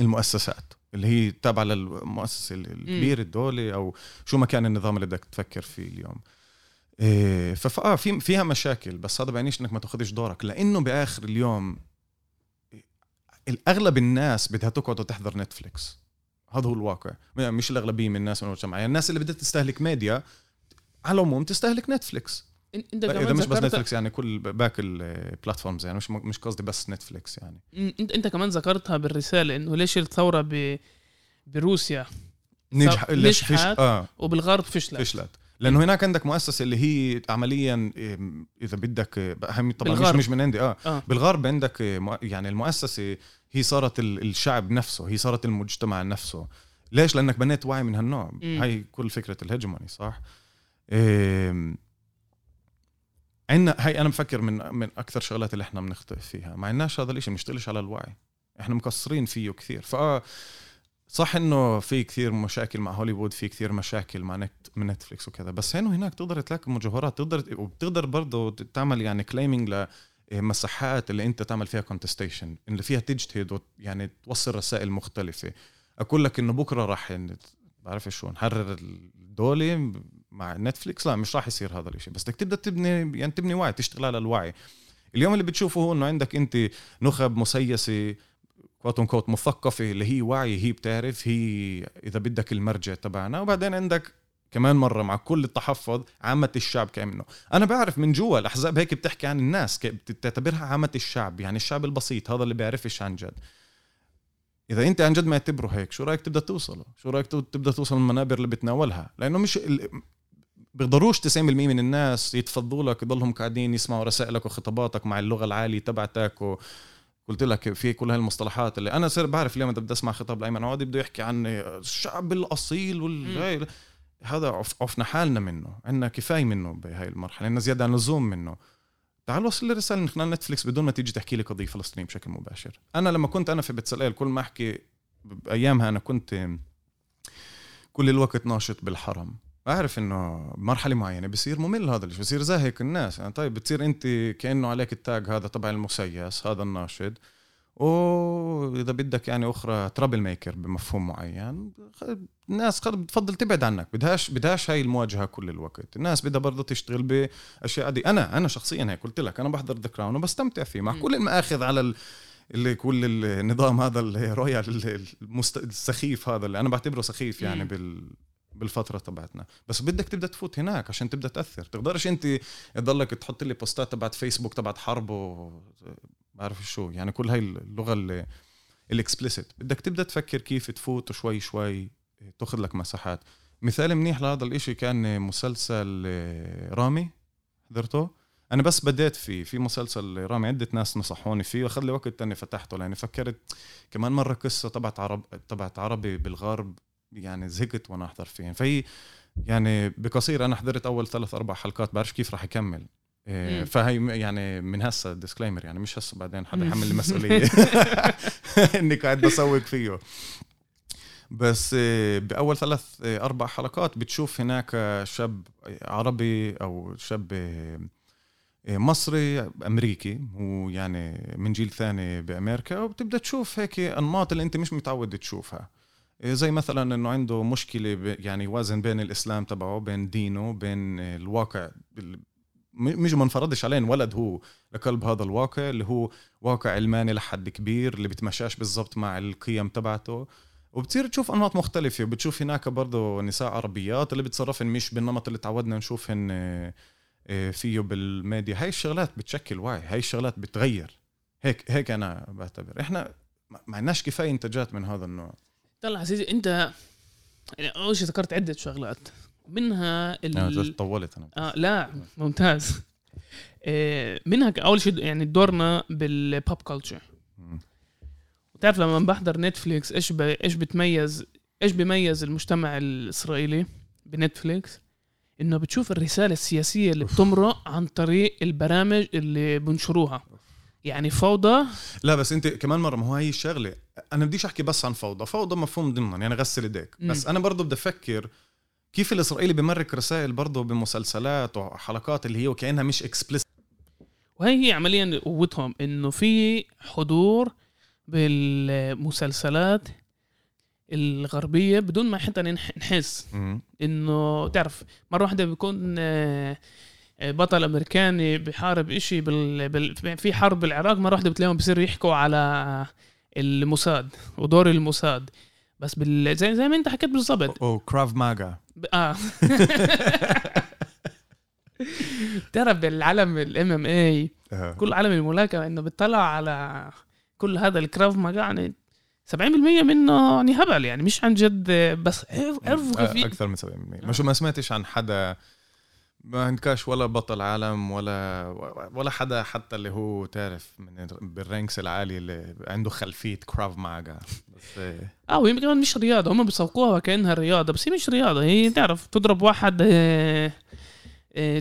المؤسسات. اللي هي تابعة للمؤسسه الكبيره الدولة أو شو ما كان النظام اللي بدك تفكر فيه اليوم. إيه فاه في فيها مشاكل بس هذا بيعنيش إنك ما تاخذش دورك لأنه بآخر اليوم الأغلب الناس بدها تقعد وتحضر Netflix. هذا هو الواقع. مش الأغلبية من الناس من المجتمع. يعني الناس اللي بدها تستهلك ميديا على العموم تستهلك Netflix. انت إذا مش بس ذكرت Netflix يعني كل باقي ال platforms يعني مش مش قصدي بس Netflix يعني. انت إنت كمان ذكرتها بالرسالة إنه ليش الثورة ب... بروسيا؟ نجح ليش فيش آه. وبالغرب فشلت. فشلت. لأنه هناك عندك مؤسسة اللي هي عمليا إيه، إذا بدك إيه، هم طبعا مش بالغرب. مش من عندي آه. آه. بالغرب عندك إيه، يعني المؤسسة هي صارت ال- الشعب نفسه هي صارت المجتمع نفسه. ليش؟ لأنك بنيت وعي من هالنوع. هاي كل فكرة الهيجموني صح؟ إيه عندنا هاي أنا بفكر من من أكثر شغلات اللي إحنا بنخطئ فيها. ما عندناش هذا الإشي بنشتغلش على الوعي. إحنا مقصرين فيه كثير. فآه صح إنه في كثير مشاكل مع هوليوود في كثير مشاكل مع نت من Netflix وكذا بس هنا وهناك تقدر تلاقي مجوهرات تقدر وبتقدر برضه تعمل يعني claiming لمساحات اللي أنت تعمل فيها contestation اللي فيها تجتهد يعني توصل رسائل مختلفة. أقول لك إنه بكرة راح بعرف شو نحرر الدولة مع Netflix لا مش راح يصير هذا الإشي. بس بدك تبدأ تبني يعني تبني وعي تشتغل على الوعي. اليوم اللي بتشوفه هو إنه عندك أنت نخب مسيسة quote quote مثقفة اللي هي وعي هي بتعرف هي إذا بدك المرجع تبعنا. وبعدين عندك كمان مرة مع كل التحفظ عامة الشعب كأنه أنا بعرف من جوا الأحزاب هيك بتحكي عن الناس بتعتبرها عامة الشعب يعني الشعب البسيط هذا اللي بيعرفش عن جد. إذا أنت عن جد ما تعتبره هيك شو رأيك تبدأ توصله؟ شو رأيك تو- تبدأ توصل المنابر اللي بتناولها؟ لأنه مش بيقدروش 90% من الناس يتفضلوا لك يضلهم قاعدين يسمعوا رسائلك وخطاباتك مع اللغة العالية تبعتك و... قلت لك في كل هالمصطلحات اللي أنا صرت بعرف اليوم إذا بدي أسمع خطاب لايمن عوضي بده يحكي عن الشعب الأصيل وال هذا عف- عفنا حالنا منه عندنا كفاية منه بهاي المرحلة عندنا زيادة عن اللزوم منه. تعال وصل لي رسالة من خلال نتفليكس بدون ما تيجي تحكي لي قضية فلسطينية بشكل مباشر. أنا لما كنت أنا في بتسليل كل ما أحكي بأيامها أنا كنت كل الوقت ناشط بالحرم. أعرف إنه مرحلة معينة بصير ممل هذا الشيء بصير زاهق الناس. يعني طيب بتصير أنت كأنه عليك التاج هذا تبع المسيس هذا الناشط. واذا بدك يعني أخرى trouble maker بمفهوم معين الناس بتفضل تبعد عنك بدهاش بدهاش هاي المواجهة كل الوقت. الناس بدها برضه تشتغل بأشياء دي أنا أنا شخصيا هيك قلت لك أنا بحضر The Crown وبستمتع فيه. مع كل المآخذ على اللي كل النظام هذا ال royal السخيف هذا اللي أنا بعتبره سخيف يعني بال بالفترة تبعتنا. بس بدك تبدأ تفوت هناك عشان تبدأ تأثر. تقدرش أنت تضلك تحط لي بوستات تبعت فيسبوك تبعت حرب و بعرف شو. يعني كل هاي اللغة اللي ال explicit بدك تبدأ تفكر كيف تفوت شوي شوي تاخذ لك مساحات. مثال منيح لهذا الإشي كان مسلسل رامي. حضرته؟ أنا بس بديت فيه في مسلسل رامي عدة ناس نصحوني فيه وأخذ لي وقت تاني فتحته لأني فكرت كمان مرة قصة تبعت عرب تبعت عربي بالغرب. يعني زهقت وأنا أحضر فيهم فهي يعني بقصير أنا حضرت أول ثلاث أربع حلقات بعرفش كيف راح يكمل. إيه، فهي يعني من هسه ديسكليمر يعني مش هسه بعدين حدا يحمل لي مسؤوليه إني قاعد بسوق فيه. بس إيه، بأول ثلاث إيه، أربع حلقات بتشوف هناك شاب عربي أو شاب مصري أمريكي. ويعني من جيل ثاني بأمريكا وبتبدأ تشوف هيك أنماط اللي أنت مش متعود تشوفها. زي مثلا إنه عنده مشكلة يعني يوازن بين الإسلام تبعه بين دينه بين الواقع مش ما انفرضش عليه ولد هو لقلب هذا الواقع اللي هو واقع علماني لحد كبير اللي بتمشاش بالضبط مع القيم تبعته. وبتصير تشوف أنماط مختلفة. وبتشوف هناك برضه نساء عربيات اللي بتصرفن مش بالنمط اللي تعودنا نشوفهن آه، فيه بالميديا. هاي الشغلات بتشكل وعي هاي الشغلات بتغير. هيك هيك أنا بعتبر. إحنا ما عندناش كفاية إنتاجات من هذا النوع. طلع عزيزي انت يعني أول شيء ذكرت عدة شغلات. منها ال... أنا طولت أنا. آه لا ممتاز. آه منها أول شيء يعني دورنا بال pop culture وتعرف لما بحضر Netflix إيش ب... إيش بتميز إيش بيميز المجتمع الإسرائيلي بنتفليكس إنه بتشوف الرسالة السياسية اللي بتمرق عن طريق البرامج اللي بنشروها. يعني فوضى؟ لا بس انت كمان مرة ما هو هي الشغلة. أنا بديش أحكي بس عن فوضى. فوضى مفهوم ضمنا يعني غسل إيديك. بس أنا برضه بدي أفكر كيف الإسرائيلي بمرك رسائل برضه بمسلسلات وحلقات اللي هي وكأنها مش اكسبلس وهي هي عمليا قوتهم إنه في حضور بالمسلسلات الغربية بدون ما حتى نحس. إنه تعرف مرة واحدة بيكون آه، بطل أمريكاني بحارب إشي بال... بال... في حرب بالعراق مرة واحدة بتلاقيهم بيصيروا يحكوا على الموساد ودور الموساد. بس بال... زي زي ما انت حكيت بالضبط. أو كراف ماجا. آه. تعرف بالعالم الام إم اي كل عالم الملاكمة إنه بيطلع على كل هذا ال Krav Maga يعني 70% منه يعني هبل يعني مش عن جد بس عرفوا كيف أكثر من 70% مش ما سمعتش عن حدا ما عندكاش ولا بطل عالم ولا ولا حدا حتى اللي هو تعرف من بال ranks العالي اللي عنده خلفية Krav Maga. بس آه وهي كمان مش رياضة هم بيسوقوها كأنها رياضة بس هي مش رياضة هي تعرف تضرب واحد آه،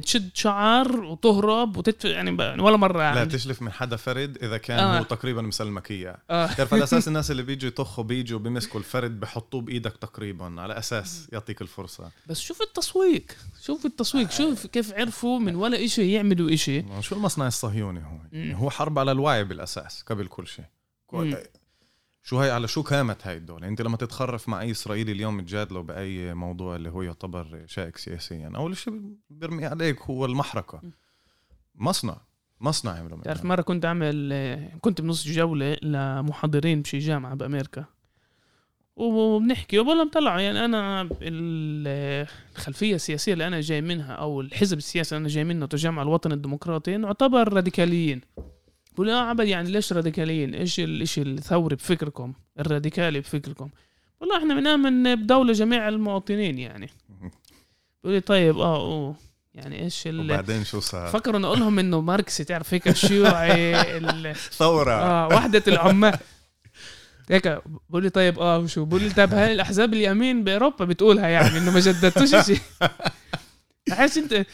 تشد شعر وتهرب وتدفع يعني ولا مرة يعني. لا تشلف من حدا فرد إذا كان آه. هو تقريبا مسلمك اياه آه. تعرف على أساس الناس اللي بيجوا يطخوا بيجوا بيمسكوا الفرد بحطوه بإيدك تقريبا على أساس يعطيك الفرصة بس شوف التسويق شوف التسويق آه. شوف كيف عرفوا من ولا إشي يعملوا إشي شو المصنع الصهيوني هو مم. هو حرب على الوعي بالأساس قبل كل شيء شو هي على شو قامت هاي الدولة؟ انت لما تتخرف مع أي إسرائيلي اليوم تجادله بأي موضوع اللي هو يعتبر شائك سياسيا اول شيء بيرمي عليك هو المحرقة. مصنع مصنع يعملوا تعرف مرة كنت أعمل كنت بنص جولة لمحاضرين بشي جامعة بأمريكا. وبنحكي وبقول لهم طلعوا يعني أنا الخلفية السياسية اللي أنا جاي منها أو الحزب السياسي اللي أنا جاي منه تجمع الوطن الديمقراطي نعتبر راديكاليين. بقول يا عبد يعني ليش راديكاليين؟ إيش الاشي الثوري بفكركم؟ الراديكالي بفكركم. والله إحنا بنآمن بدولة جميع المواطنين يعني. بقول لي طيب آه أوه. يعني إيش ال وبعدين شو صار؟ فكروا إنه أقول لهم إنه ماركسي تعرف هيك الشيوعي ثورة. آه وحدة العمال هيك بقول لي طيب آه شو؟ بقول لي طيب هاي الاحزاب اليمين بأوروبا بتقولها يعني إنه ما جددتوش شيء؟ بحس إنت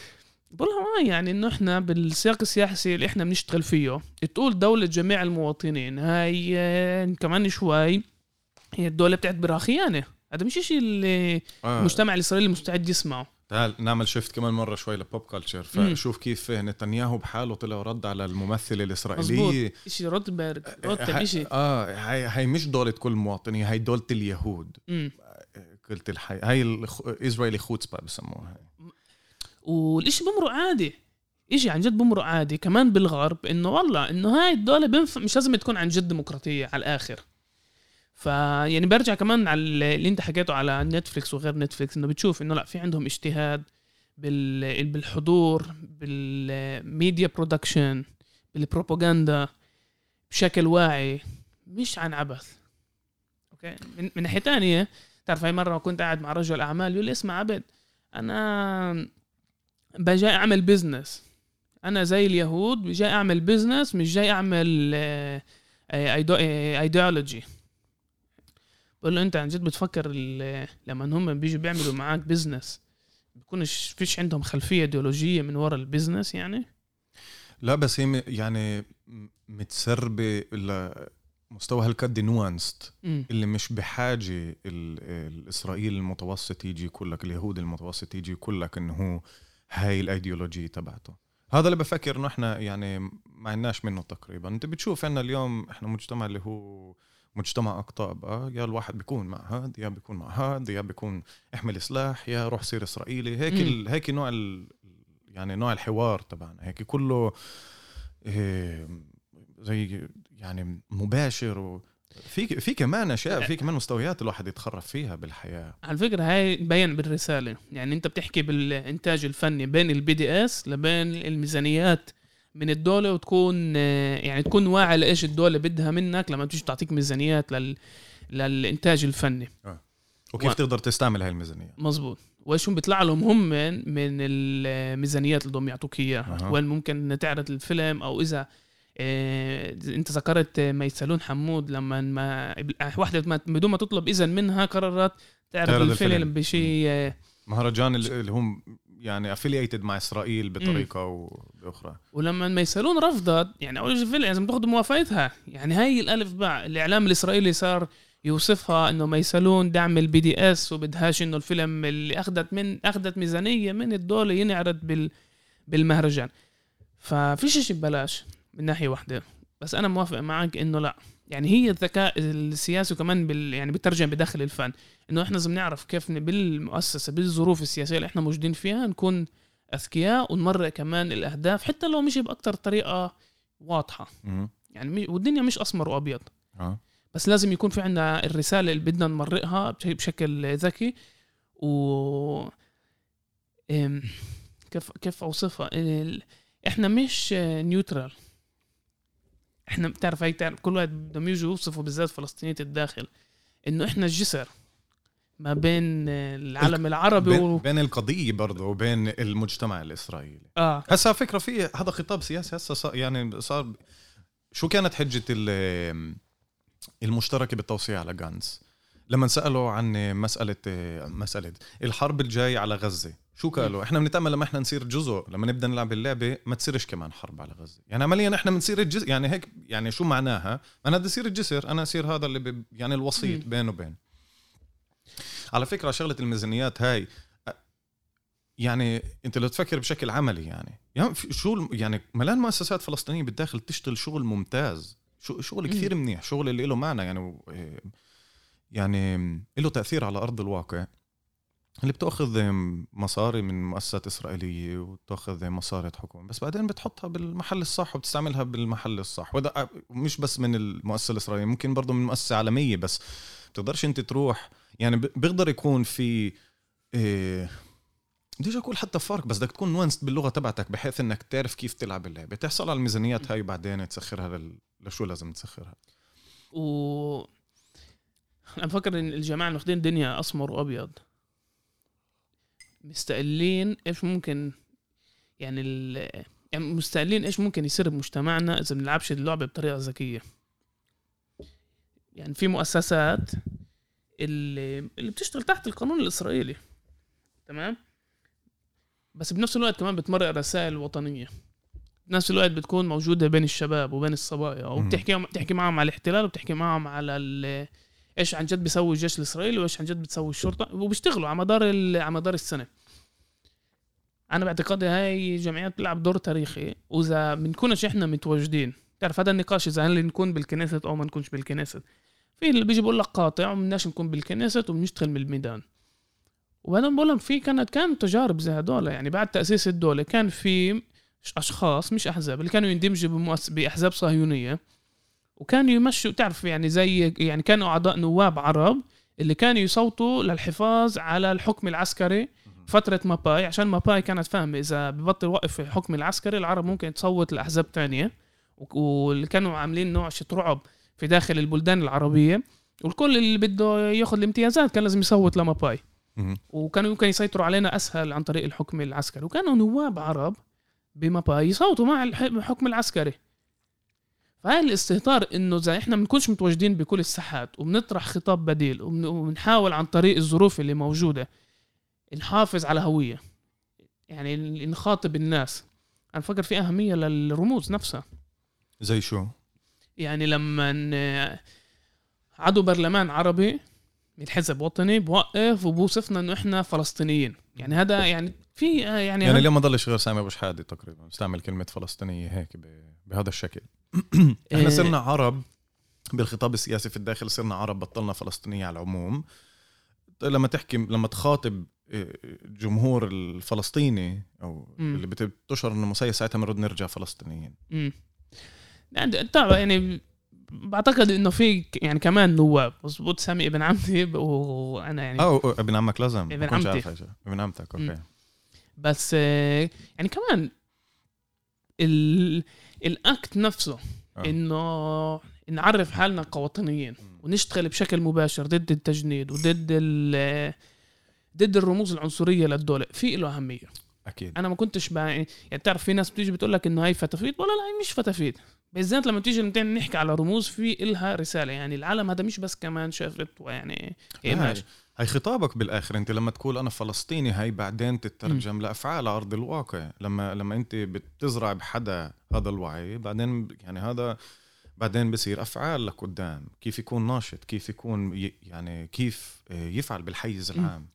بقول لهم آه يعني إنه إحنا بالسياق السياسي اللي إحنا بنشتغل فيه تقول دولة جميع المواطنين هاي آه، كمان شوي هي الدولة بتعتبرها خيانة هذا مش شيء اللي آه. المجتمع الإسرائيلي مستعد يسمعه. تعال نعمل shift كمان مرة شوي ل pop culture فشوف كيف نتنياهو بحاله طلع رد على الممثله الاسرائيليه شيء روتبرغ روتب ه- شيء آه هاي هاي مش دولة كل مواطنين هاي دولة اليهود. مم. قلت الحي هاي الاسرائيلي חוצפה بسموها. والإشي بمرق عادي. إشي عن جد بمرق عادي. كمان بالغرب إنه والله إنه هاي الدولة بنف... مش لازم تكون عن جد ديمقراطية على الآخر. فيعني برجع كمان على اللي أنت حكيته على Netflix وغير Netflix إنه بتشوف إنه لا في عندهم اجتهاد بال... بالحضور بال media production بالبروباغندا بشكل واعي مش عن عبث. أوكي؟ من, من ناحية تانية تعرف هاي مرة كنت قاعد مع رجل أعمال يقول لي اسمع عبد أنا بجاي أعمل business أنا زي اليهود جاي أعمل business مش جاي أعمل ايديولوجي بقول له أنت عن جد بتفكر لما هم بيجوا بيعملوا معاك business بيكونش فيش عندهم خلفية ايديولوجيه من ورا ال business يعني؟ لا بس هي يعني م- متسربة لمستوى هالقد nuanced. اللي مش بحاجة ال- الإسرائيل المتوسط يجي يقول لك اليهود المتوسط يجي يقول لك إنه هو هاي الأيديولوجية تبعته. هذا اللي بفكر إنه إحنا يعني ما عندناش منه تقريبا. أنت بتشوف إحنا اليوم إحنا مجتمع اللي هو مجتمع أقطاب آه يا الواحد بيكون مع هاد يا بيكون مع هاد يا بيكون احمل سلاح يا روح صير إسرائيلي. هيك. ال... هيك نوع ال... يعني نوع الحوار تبعنا. هيك كله إيه زي يعني مباشر و في في كمان أشياء في كمان مستويات الواحد يتخرف فيها بالحياة. على فكرة هاي مبين بالرسالة. يعني أنت بتحكي بالإنتاج الفني بين ال BDS لبين الميزانيات من الدولة وتكون آه، يعني تكون واعي لإيش الدولة بدها منك لما تيجي تعطيك ميزانيات لل للإنتاج الفني. وكيف و- تقدر تستعمل هاي الميزانية؟ مظبوط. وإيش بيطلع لهم هم من الميزانيات اللي بدهم يعطوك إياها. أها. وين ممكن تعرض الفيلم أو إذا آه، انت ذكرت آه، ميسلون حمود لما ما واحدة ما- بدون ما تطلب إذن منها قررت تعرض, الفيلم, الفيلم. بشيء آه، مهرجان اللي هم يعني affiliated مع إسرائيل بطريقة أو بأخرى. ولما ميسلون رفضت يعني أول شيء الفيلم لازم تاخذ موافقتها. يعني هاي الألف باء الإعلام الإسرائيلي صار يوصفها إنه ميسلون دعم ال BDS وبدهاش إنه الفيلم اللي أخذت من أخذت ميزانية من الدولة ينعرض بال بالمهرجان. ففيش شيء ببلاش. من ناحية واحدة. بس أنا موافق معك إنه لا. يعني هي الذكاء السياسي وكمان بال يعني بترجم بداخل الفن. إنه إحنا لازم نعرف كيف بالمؤسسة بالظروف السياسية اللي إحنا موجودين فيها نكون أذكياء ونمرق كمان الأهداف حتى لو مش بأكتر طريقة واضحة. يعني والدنيا مش أسمر وأبيض. آه. بس لازم يكون في عندنا الرسالة اللي بدنا نمرقها بش- بشكل ذكي. و كيف كيف أوصفها؟ إحنا مش نيوترال إحنا بتعرف هيك تعرف كل واحد بدهم يجوا يوصفوا بالذات فلسطينية الداخل إنه إحنا الجسر ما بين العالم العربي بين, و... بين القضية برضه وبين المجتمع الإسرائيلي. آه. هسا فكرة في هذا خطاب سياسي هسا صار يعني صار شو كانت حجة ال- المشتركة بالتوصية على غانز لما سألوا عن مسألة مسألة الحرب الجاي على غزة شو قالوا؟ إحنا بنتأمل لما إحنا نصير جزء لما نبدأ نلعب اللعبة ما تصيرش كمان حرب على غزة. يعني عمليا إحنا بنصير الجزء يعني هيك يعني شو معناها؟ أنا بدي أصير الجسر أنا أصير هذا اللي ب... يعني الوسيط مم. بين وبين. على فكرة شغلة الميزانيات هاي يعني أنت لو تفكر بشكل عملي يعني يعني شو يعني ملان مؤسسات فلسطينية بالداخل تشتغل شغل ممتاز شغل كثير منيح شغل اللي له معنى يعني يعني له تأثير على أرض الواقع اللي بتأخذ مصاري من مؤسسات إسرائيلية وتاخذ مصاري حكومة بس بعدين بتحطها بالمحل الصح وبتستعملها بالمحل الصح. وهذا مش بس من المؤسسة الإسرائيلية ممكن برضه من مؤسسة عالمية بس بتقدرش أنت تروح يعني بيقدر يكون في إيه بديش أقول حتى فرق بس بدك تكون نوانست باللغة تبعتك بحيث إنك تعرف كيف تلعب اللعبة. تحصل على الميزانيات هاي وبعدين تسخرها لل... لشو لازم تسخرها. و أنا بفكر إن الجماعة اللي واخدين الدنيا أسمر وأبيض. مستقلين إيش ممكن يعني ال... يعني مستقلين إيش ممكن يصير بمجتمعنا إذا بنلعبش اللعبة بطريقة ذكية؟ يعني في مؤسسات اللي اللي بتشتغل تحت القانون الإسرائيلي تمام؟ بس بنفس الوقت كمان بتمرق رسائل وطنية. بنفس الوقت بتكون موجودة بين الشباب وبين الصبايا وبتحكي بتحكي معهم على الاحتلال وبتحكي معهم على إيش عن جد بيسوي الجيش الإسرائيلي وإيش عن جد بتسوي الشرطة؟ وبيشتغلوا على مدار على مدار السنة. أنا باعتقادي هاي جمعيات بتلعب دور تاريخي وإذا بنكونش إحنا متواجدين. تعرف هذا النقاش إذا هل نكون بالكنيست أو ما نكونش بالكنيست في اللي بيجي بقول لك قاطع ومناش نكون بالكنيست وبنشتغل من الميدان. وبعدين بقول لهم في كانت كان تجارب زي هدول يعني. بعد تأسيس الدولة كان في أشخاص مش أحزاب اللي كانوا يندمجوا بمؤس... بأحزاب صهيونية. وكانوا يمشوا تعرف يعني زي يعني كانوا أعضاء نواب عرب اللي كانوا يصوتوا للحفاظ على الحكم العسكري فترة ماباي عشان ماباي كانت فاهمة إذا ببطل وقف الحكم العسكري العرب ممكن تصوت لأحزاب تانية. واللي كانوا عاملين نوع شت رعب في داخل البلدان العربية. والكل اللي بده ياخذ الامتيازات كان لازم يصوت لماباي. وكانوا يمكن يسيطروا علينا أسهل عن طريق الحكم العسكري. وكانوا نواب عرب بماباي يصوتوا مع الحكم العسكري. فهاي الاستهتار إنه إذا إحنا بنكونش متواجدين بكل الساحات وبنطرح خطاب بديل وبنحاول عن طريق الظروف اللي موجودة نحافظ على هوية. يعني نخاطب الناس. أنا بفكر في أهمية للرموز نفسها. زي شو؟ يعني لما عضو برلمان عربي من حزب وطني بوقف وبوصفنا إنه إحنا فلسطينيين. يعني هذا يعني في يعني يعني اليوم ما ضلش غير سامي أبو شحاده تقريبا استعمل كلمة فلسطينية هيك بهذا الشكل. إحنا إيه. صرنا عرب بالخطاب السياسي في الداخل صرنا عرب بطلنا فلسطينية على العموم. لما تحكي لما تخاطب إيه، جمهور الفلسطيني أو م. اللي بتشعر إنه مسيس ساعتها بنرد نرجع فلسطينيين. امم طبعا يعني بعتقد إنه في يعني كمان نواب. مضبوط سامي ابن عمتي وأنا يعني آه ابن عمك لازم ابن عمتي. ابن عمتك أوكي. بس آه، يعني كمان ال... الأكت نفسه آه. إنه نعرف حالنا كوطنيين ونشتغل بشكل مباشر ضد التجنيد وضد ال... ضد الرموز العنصرية للدولة. في له أهمية. أكيد. أنا ما كنتش بقى يعني بتعرف في ناس بتيجي بتقول لك إنه هاي فتافيت؟ ولا لا هي مش فتافيت. بالذات لما تيجي نحكي على رموز في إلها رسالة. يعني العالم هذا مش بس كمان شافت ويعني image. هي خطابك بالآخر أنت لما تقول أنا فلسطيني هي بعدين تترجم م. لأفعال على أرض الواقع لما لما أنت بتزرع بحدا هذا الوعي بعدين يعني هذا بعدين بصير أفعال لقدام كيف يكون ناشط كيف يكون يعني كيف يفعل بالحيز العام م.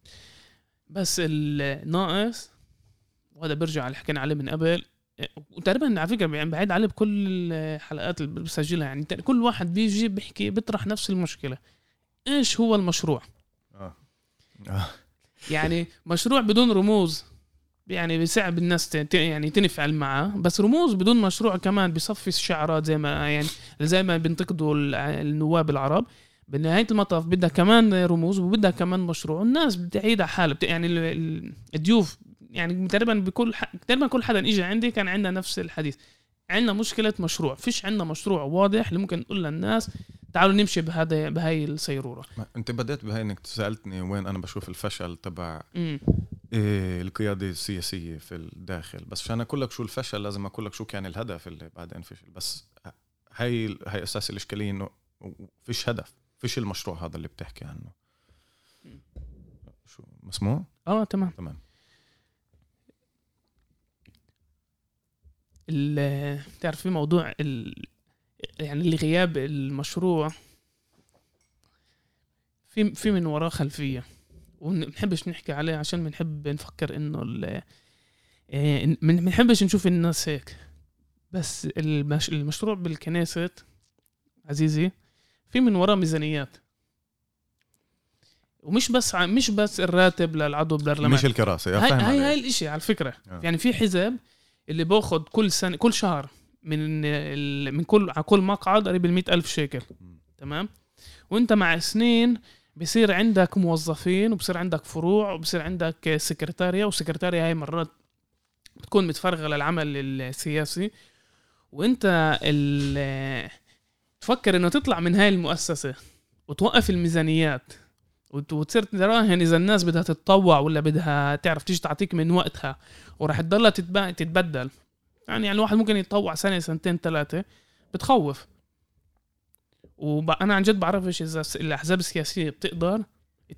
بس الناقص وهذا برجع اللي حكينا عليه من قبل وتقريبا على فكرة يعني بعيد عليه بكل الحلقات اللي بسجلها يعني كل واحد بيجي بيحكي بيطرح نفس المشكلة إيش هو المشروع آه. آه. يعني مشروع بدون رموز يعني بيساعد الناس يعني تنفعل معه بس رموز بدون مشروع كمان بصفي الشعارات زي ما يعني زي ما بينتقدوا النواب العرب بنهاية المطاف بدها كمان رموز وبدها كمان مشروع والناس بتعيد على حالها يعني الضيوف يعني تقريبا بكل. تقريبا كل حدا اجى عندي كان عندنا نفس الحديث عندنا مشكلة مشروع. فيش عندنا مشروع واضح اللي ممكن نقول للناس تعالوا نمشي بهذا بهاي السيرورة. انت بدأت بهاي انك سالتني وين أنا بشوف الفشل تبع إيه القيادة السياسية في الداخل. بس عشان أقول لك شو الفشل لازم أقول لك شو كان الهدف اللي بعدين فشل. بس هاي هاي أساس الإشكالية إنه فيش هدف. فيش المشروع هذا اللي بتحكي عنه. شو مسموع؟ آه تمام. تمام. تعرف في موضوع ال... يعني اللي غياب المشروع؟ في في من وراه خلفية ومنحبش نحكي عليه عشان بنحب نفكر إنه ال... آه، بنحبش نشوف الناس هيك. بس المش... المشروع بالكنيسة عزيزي في من وراه ميزانيات. ومش بس مش بس الراتب للعضو بالبرلمان مش الكراسي هاي هاي, هاي الإشي على فكرة. آه. يعني في حزب اللي باخذ كل سنة كل شهر من من كل على كل مقعد قريب ال ألف شيكل. تمام؟ وانت مع سنين بصير عندك موظفين وبصير عندك فروع وبصير عندك سكرتاريا والسكرتاريا هاي مرات بتكون متفرغة للعمل السياسي. وانت تفكر إنه تطلع من هاي المؤسسة وتوقف الميزانيات. وتصير تراهن إذا الناس بدها تتطوع ولا بدها تعرف تيجي تعطيك من وقتها وراح تضلها تتبدل. يعني يعني الواحد ممكن يتطوع سنة سنتين ثلاثة بتخوف. وأنا عن جد بعرفش إذا الأحزاب السياسية بتقدر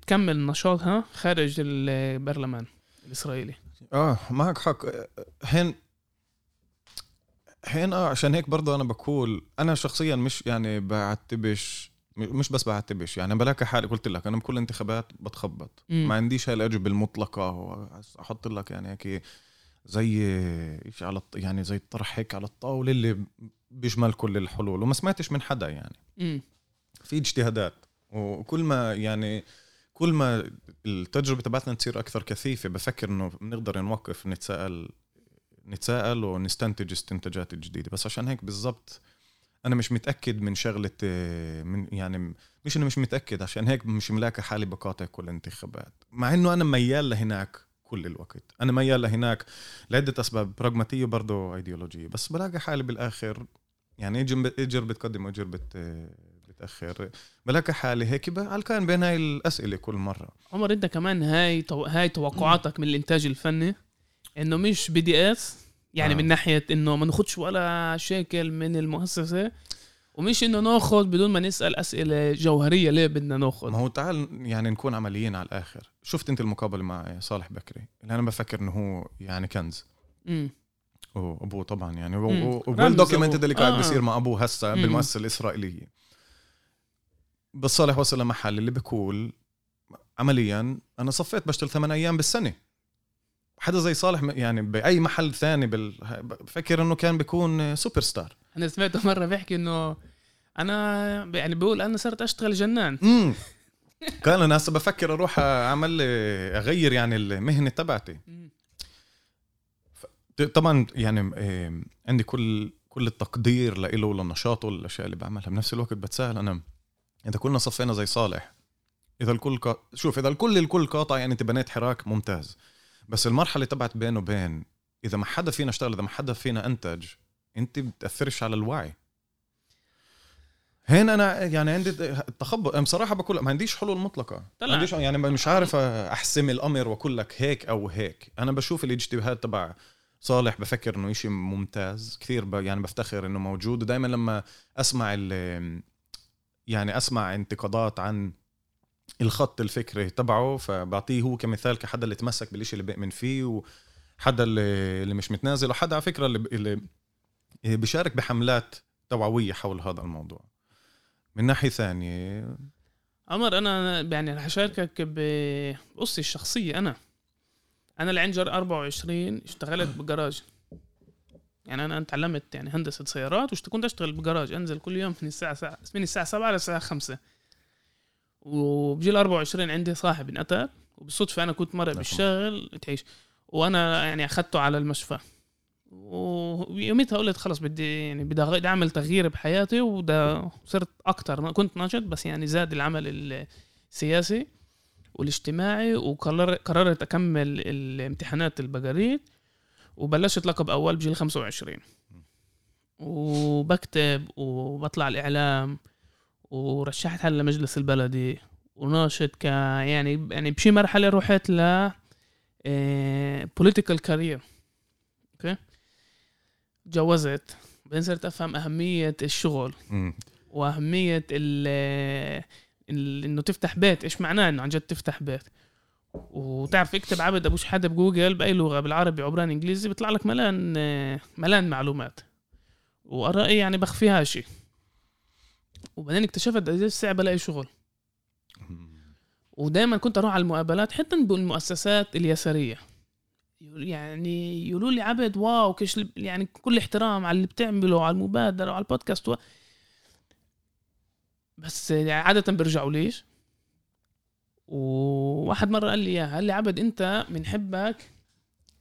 تكمل نشاطها خارج البرلمان الإسرائيلي. آه معك حق. هين هين آه عشان هيك برضه أنا بقول أنا شخصيا مش يعني بعتبش مش بس بعتبش. يعني بلاقي حالي قلت لك أنا بكل انتخابات بتخبط. مم. ما عنديش هاي الأجوبة المطلقة. أحط لك يعني هيك زي شيء على يعني زي الطرح هيك على الطاولة اللي بيشمل كل الحلول. وما سمعتش من حدا يعني. مم. في اجتهادات. وكل ما يعني كل ما التجربة تبعتنا تصير أكثر كثيفة بفكر إنه بنقدر نوقف نتساءل نتساءل ونستنتج استنتاجات جديدة. بس عشان هيك بالضبط أنا مش متأكد من شغلة آه، من يعني مش انه مش متأكد عشان هيك مش ملاقي حالي بقاطع كل الانتخابات. مع إنه أنا ميال لهناك كل الوقت. أنا ميال لهناك لعدة أسباب براغماتية وبرضه ايديولوجيه بس بلاقي حالي بالآخر يعني اجر إجر بتقدم وإجر بت بتأخر. بلاقي حالي هيك بعلقان بين هاي الأسئلة كل مرة. عمر أنت كمان هاي تو... هاي توقعاتك من الإنتاج الفني إنه مش BDS يعني آه. من ناحية إنه ما ناخدش ولا شيكل من المؤسسة ومش إنه ناخذ بدون ما نسأل أسئلة جوهرية ليه بدنا ناخذ ما هو تعال يعني نكون عمليين على الآخر شفت أنت المقابلة مع صالح بكري اللي أنا بفكر إنه هو يعني كنز مم. وأبوه طبعا يعني رمز اللي. قاعد آه. بيصير مع أبوه هسه. بالمؤسسة الإسرائيلية بس صالح وصل لمحل اللي بيقول عمليا أنا صفيت بشتغل ثمان أيام بالسنة حدا زي صالح يعني بأي محل ثاني بال... بفكر إنه كان بيكون سوبر ستار أنا سمعته مرة بيحكي إنه أنا يعني بيقول أنا صرت أشتغل جنان. امم كان أنا هسه بفكر أروح أعمل أغير يعني المهنة تبعتي. طبعا يعني عندي كل كل التقدير لإله ولنشاطه والأشياء اللي بعملها. بنفس الوقت بتساءل أنا إذا كلنا صفينا زي صالح إذا الكل. شوف إذا الكل الكل قاطع يعني أنت بنيت حراك ممتاز. بس المرحلة تبعت بينه وبين إذا ما حدا فينا اشتغل إذا ما حدا فينا إنتج أنت بتاثرش على الوعي. هنا أنا يعني عندي التخبط بصراحه بقول ما عنديش حلول مطلقة. ما طلع. عنديش يعني مش عارف أحسم الأمر وأقول لك هيك أو هيك. أنا بشوف الاجتهاد تبع صالح بفكر إنه إشي ممتاز. كثير ب... يعني بفتخر إنه موجود. ودائما لما أسمع ال... يعني أسمع انتقادات عن الخط الفكري تبعه فبعطيه هو كمثال كحدا اللي تمسك بالشيء اللي بيؤمن فيه وحدا اللي, اللي مش متنازل وحدا على فكرة اللي, اللي بيشارك بحملات توعوية حول هذا الموضوع. من ناحية ثانية عمر أنا يعني رح أشاركك بقصتي الشخصيه أنا أنا العنجر 24 اشتغلت بجراج. يعني أنا تعلمت يعني هندسة سيارات وكنت أشتغل بجراج أنزل كل يوم من الساعة ساعة من الساعة 7 للساعة 5 وبجي ال 24 عندي صاحب انقتل وبالصدفه أنا كنت مرة بالشغل تعيش. وأنا يعني أخذته على المشفى. ويوميتها قلت خلص بدي يعني بدي أعمل تغيير بحياتي وده صرت أكتر كنت ناشط بس يعني زاد العمل السياسي والاجتماعي وقررت قررت أكمل الامتحانات البجروت وبلشت لقب أول بجيل 25 وبكتب وبطلع الإعلام. ورشحت حالي لمجلس البلدي وناشط ك يعني يعني بشي مرحلة رحت ل political career okay؟ تجوزت بعدين صرت أفهم أهمية الشغل. وأهمية ال إنه تفتح بيت. إيش معناه إنه عن جد تفتح بيت؟ وتعرف اكتب عبد أبو شحاده بجوجل بأي لغة بالعربي عبراني انجليزي بيطلع لك ملان آه، ملان معلومات. وأرائي يعني بخفيها شيء وبعدين اكتشفت قديش صعب ألاقي شغل. ودائما كنت أروح على المقابلات حتى بالمؤسسات اليسارية. يعني يقولوا لي عبد واو كش يعني كل احترام على اللي بتعمله على المبادرة وعلى البودكاست. و... بس يعني عادة بيرجعوا ليش؟ وواحد مرة قال لي إياها قال لي عبد أنت بنحبك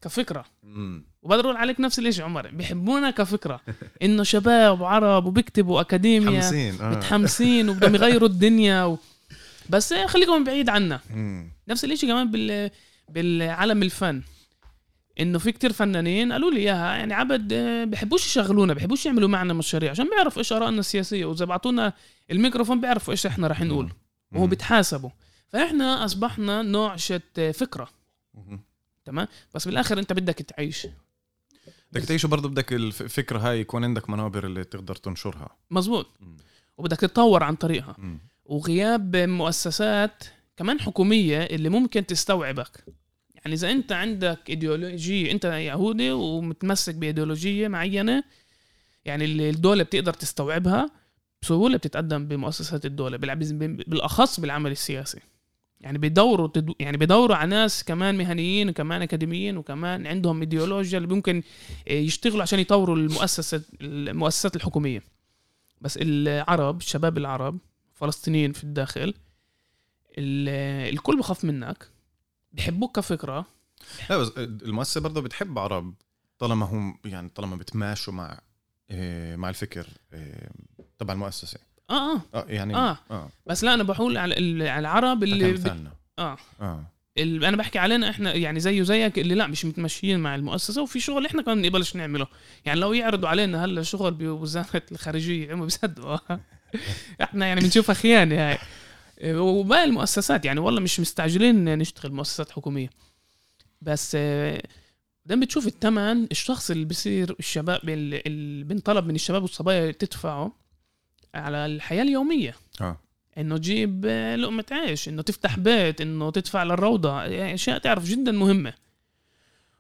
كفكرة. مم. وبقدر أقول عليك نفس الشيء عمر. بيحبونا كفكرة. إنه شباب وعرب وبيكتبوا اكاديميا متحمسين آه. متحمسين وبدهم يغيروا الدنيا و... بس خليكم بعيد عنا. مم. نفس الإشي كمان بال بالعالم الفن. إنه في كتير فنانين قالوا لي إياها يعني عبد آه، بحبوش يشغلونا بحبوش يعملوا معنا مشاريع. عشان بيعرفوا إيش آرائنا السياسية. وإذا بعطونا الميكروفون بيعرفوا إيش إحنا رح نقول. وهو. بيتحاسبوا. فإحنا أصبحنا نوع شت فكرة. مم. تمام؟ بس بالآخر أنت بدك تعيش. بدك تعيش برضه بدك الفكرة هاي يكون عندك منابر اللي تقدر تنشرها. مزبوط. مم. وبدك تتطور عن طريقها. مم. وغياب مؤسسات كمان حكومية اللي ممكن تستوعبك. يعني إذا أنت عندك إيديولوجية أنت يهودي ومتمسك بإيديولوجية معينة يعني اللي الدولة بتقدر تستوعبها بسهولة بتتقدم بمؤسسات الدولة بالأخص بالعمل السياسي. يعني بيدوروا تدو يعني بيدوروا على ناس كمان مهنيين وكمان أكاديميين وكمان عندهم ايديولوجيا اللي ممكن يشتغلوا عشان يطوروا المؤسسات المؤسسات الحكومية. بس العرب الشباب العرب فلسطينيين في الداخل الكل بخاف منك بحبوك كفكرة. لا بس المؤسسة برضه بتحب عرب طالما هم يعني طالما بتماشوا مع إيه، مع الفكر تبع المؤسسة. آه آه, آه يعني آه. آه. بس لا أنا بقول على العرب اللي بت... آه. آه. أنا بحكي علينا إحنا يعني زيه زيك اللي لا مش متمشيين مع المؤسسة وفي شغل إحنا كمان نقبلش نعمله. يعني لو يعرضوا علينا هلا شغل بوزارة الخارجية هم بيصدقوا. إحنا يعني بنشوفها خيانه هاي. وباقي المؤسسات يعني والله مش مستعجلين نشتغل مؤسسات حكومية. بس دام بتشوف الثمن الشخص اللي بصير الشباب اللي بنطلب من الشباب والصبايا تدفعه. على الحياة اليومية. آه. إنه تجيب لقمة عيش إنه تفتح بيت إنه تدفع للروضة أشياء تعرف جدا مهمة.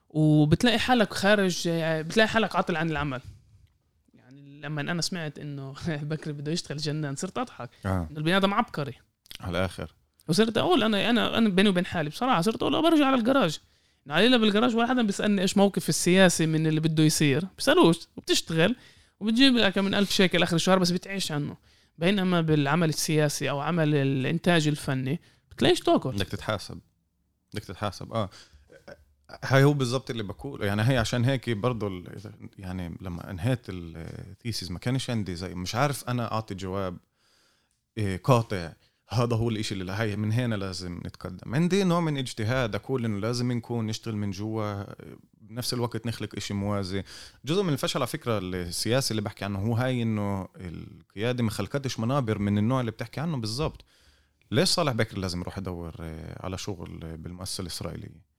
وبتلاقي حالك خارج بتلاقي حالك عاطل عن العمل. يعني لما أنا سمعت إنه بكري بده يشتغل جنان صرت أضحك. آه. إنه البني آدم عبقري. على الآخر. وصرت أقول أنا أنا أنا بيني وبين حالي بصراحة صرت أقول برجع على الجراج علينا بالجراج ولا حدا بيسألني إيش موقف السياسي من اللي بده يصير. بيسالوش وبتشتغل. وبتجيب لك من ألف شيكل اخر الشهر بس بتعيش عنه. بينما بالعمل السياسي أو عمل الإنتاج الفني بتلاقيش تاكل بدك تتحاسب. بدك تتحاسب. آه. هاي هو بالضبط اللي بقوله يعني هي عشان هيك برضه يعني لما انهيت الثيسيس ما كانش عندي زي مش عارف أنا أعطي جواب إيه، قاطع. هذا هو الإشي اللي هي من هنا لازم نتقدم. عندي نوع من اجتهاد أقول إنه لازم نكون نشتغل من جوا بنفس الوقت نخلق إشي موازي. جزء من الفشل على فكرة السياسي اللي بحكي عنه هو هاي إنه القيادة ما خلقتش منابر من النوع اللي بتحكي عنه بالضبط. ليش صالح بكر لازم يروح يدور آه، على شغل بالمؤسسة الإسرائيلية؟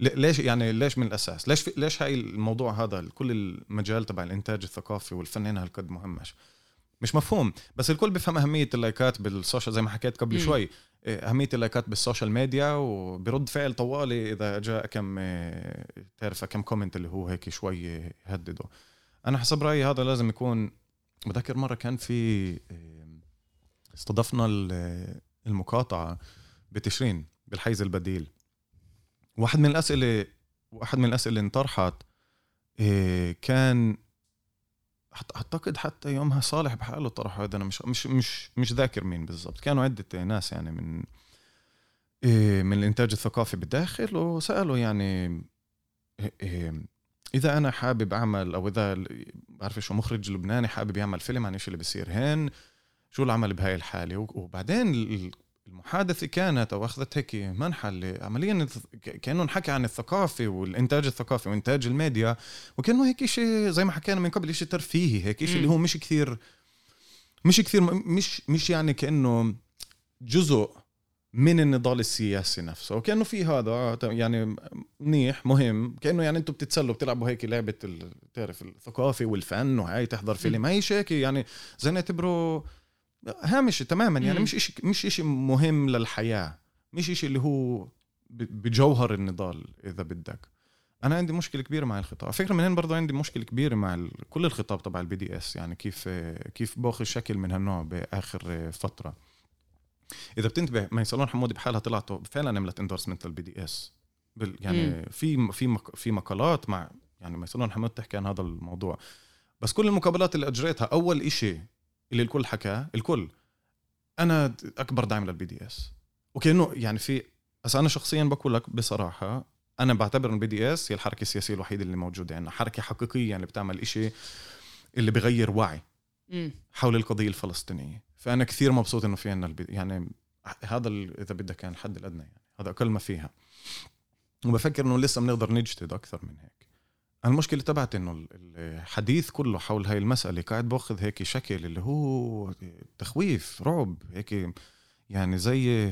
ليش يعني ليش من الأساس؟ ليش ليش هاي الموضوع هذا كل المجال تبع الإنتاج الثقافي والفن هنا هالقد مهم مش مفهوم. بس الكل بيفهم أهمية اللايكات بال social زي ما حكيت قبل م. شوي إيه، أهمية اللايكات بال social media وبرد فعل طوالي إذا جاء كم إيه، تعرف كم comment اللي هو هيك شوي يهدده. أنا حسب رأيي هذا لازم يكون بذكر مرة كان في إيه، استضفنا المقاطعة بتشرين بالحيز البديل. واحد من الأسئلة واحد من الأسئلة اللي انطرحت كان أعتقد حتى يومها صالح بحاله طرح هذا. أنا مش مش مش مش ذاكر مين بالضبط. كانوا عدة ناس يعني من إيه، من الإنتاج الثقافي بالداخل وسألوا يعني إيه، إذا أنا حابب أعمل أو إذا بعرف شو مخرج لبناني حابب يعمل فيلم عن إيش اللي بيصير هين شو العمل بهاي الحالة؟ وبعدين المحادثة كانت أو أخذت هيك منحى عمليا كأنه انحكى عن الثقافة والإنتاج الثقافي وإنتاج الميديا وكأنه هيك شيء زي ما حكينا من قبل شيء ترفيهي هيك شيء اللي هو مش كثير مش كثير مش مش يعني كأنه جزء من النضال السياسي نفسه وكأنه في هذا يعني منيح مهم كأنه يعني أنتم بتتسلوا بتلعبوا هيك لعبة تعرف الثقافة والفن وهي تحضر فيلم هي شيء يعني زي نعتبره هامشي تماما يعني مش إشي مش إشي مهم للحياة مش إشي اللي هو بجوهر النضال إذا بدك. أنا عندي مشكلة كبيرة مع الخطاب. على فكرة من هنا برضه عندي مشكلة كبيرة مع كل الخطاب تبع ال BDS يعني كيف كيف باخذ شكل من هالنوع بآخر فترة. إذا بتنتبه ميسلون حمود بحالها طلعت فعلا عملت endorsement لل BDS يعني في في في مقالات مع يعني ميسلون حمود تحكي عن هذا الموضوع. بس كل المقابلات اللي أجريتها أول إشي اللي الكل حكاه الكل. أنا أكبر داعم لل BDS وكأنه يعني في بس أنا شخصيا بقول لك بصراحة أنا بعتبر ال BDS هي الحركة السياسية الوحيدة اللي موجودة. عندنا يعني حركة حقيقية يعني بتعمل إشي اللي بغير وعي حول القضية الفلسطينية. فأنا كثير مبسوط إنه في عندنا يعني هذا إذا بدك كان الحد الأدنى يعني هذا أقل ما فيها. وبفكر إنه لسه بنقدر نجتهد أكثر من هيك. المشكلة تبعت إنه الحديث كله حول هاي المسألة قاعد بأخذ هيك شكل اللي هو تخويف رعب هيك يعني زي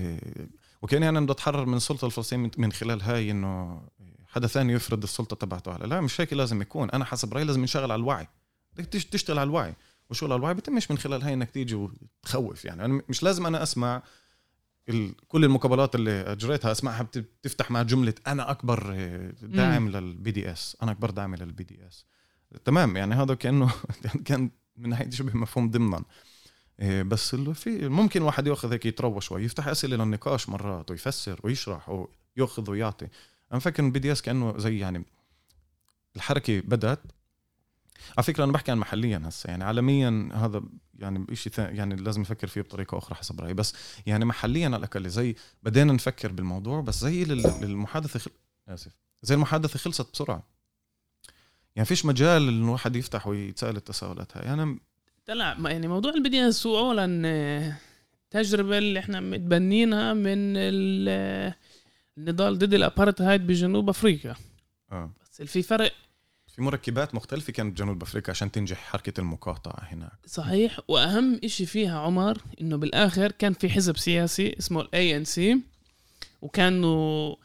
وكان يعني بدي أتحرر من السلطه الفلسطينيه من خلال هاي إنه حدا ثاني يفرض السلطة تبعته. على لا مش هيك لازم يكون. أنا حسب رأيي لازم نشتغل على الوعي. بدك تشتغل على الوعي. وشغل على الوعي بتمش من خلال هاي إنك تيجي وتخوف يعني. أنا مش لازم أنا أسمع. كل المقابلات اللي اجريتها اسمعها بتفتح مع جملة أنا أكبر آه، داعم لل BDS أنا أكبر داعم لل BDS تمام يعني هذا كأنه كان من ناحية شبه مفهوم ضمنا. آه، بس اللي في ممكن واحد يأخذ هيك يتروى شوي يفتح أسئلة للنقاش مرات ويفسر ويشرح وياخذ ويعطي. أنا فاكر ال BDS كأنه زي يعني الحركة بدأت. على فكرة أنا بحكي عن محليا هسه يعني عالميا هذا يعني شيء يعني لازم نفكر فيه بطريقة أخرى حسب رأيي. بس يعني محليا على الاقل زي بدينا نفكر بالموضوع بس زي للمحادثة خل... آسف زي المحادثة خلصت بسرعة. يعني فيش مجال انه الواحد يفتح ويتسال التساؤلات هاي أنا طلع يعني موضوع ال BDS هو اولا آه، تجربة اللي إحنا متبنينها من النضال ضد الأبارتهايد بجنوب أفريقيا. آه. بس في فرق في مركبات مختلفة كانت بجنوب أفريقيا عشان تنجح حركة المقاطعة هناك. صحيح وأهم إشي فيها عمر إنه بالآخر كان في حزب سياسي اسمه ال ANC وكانوا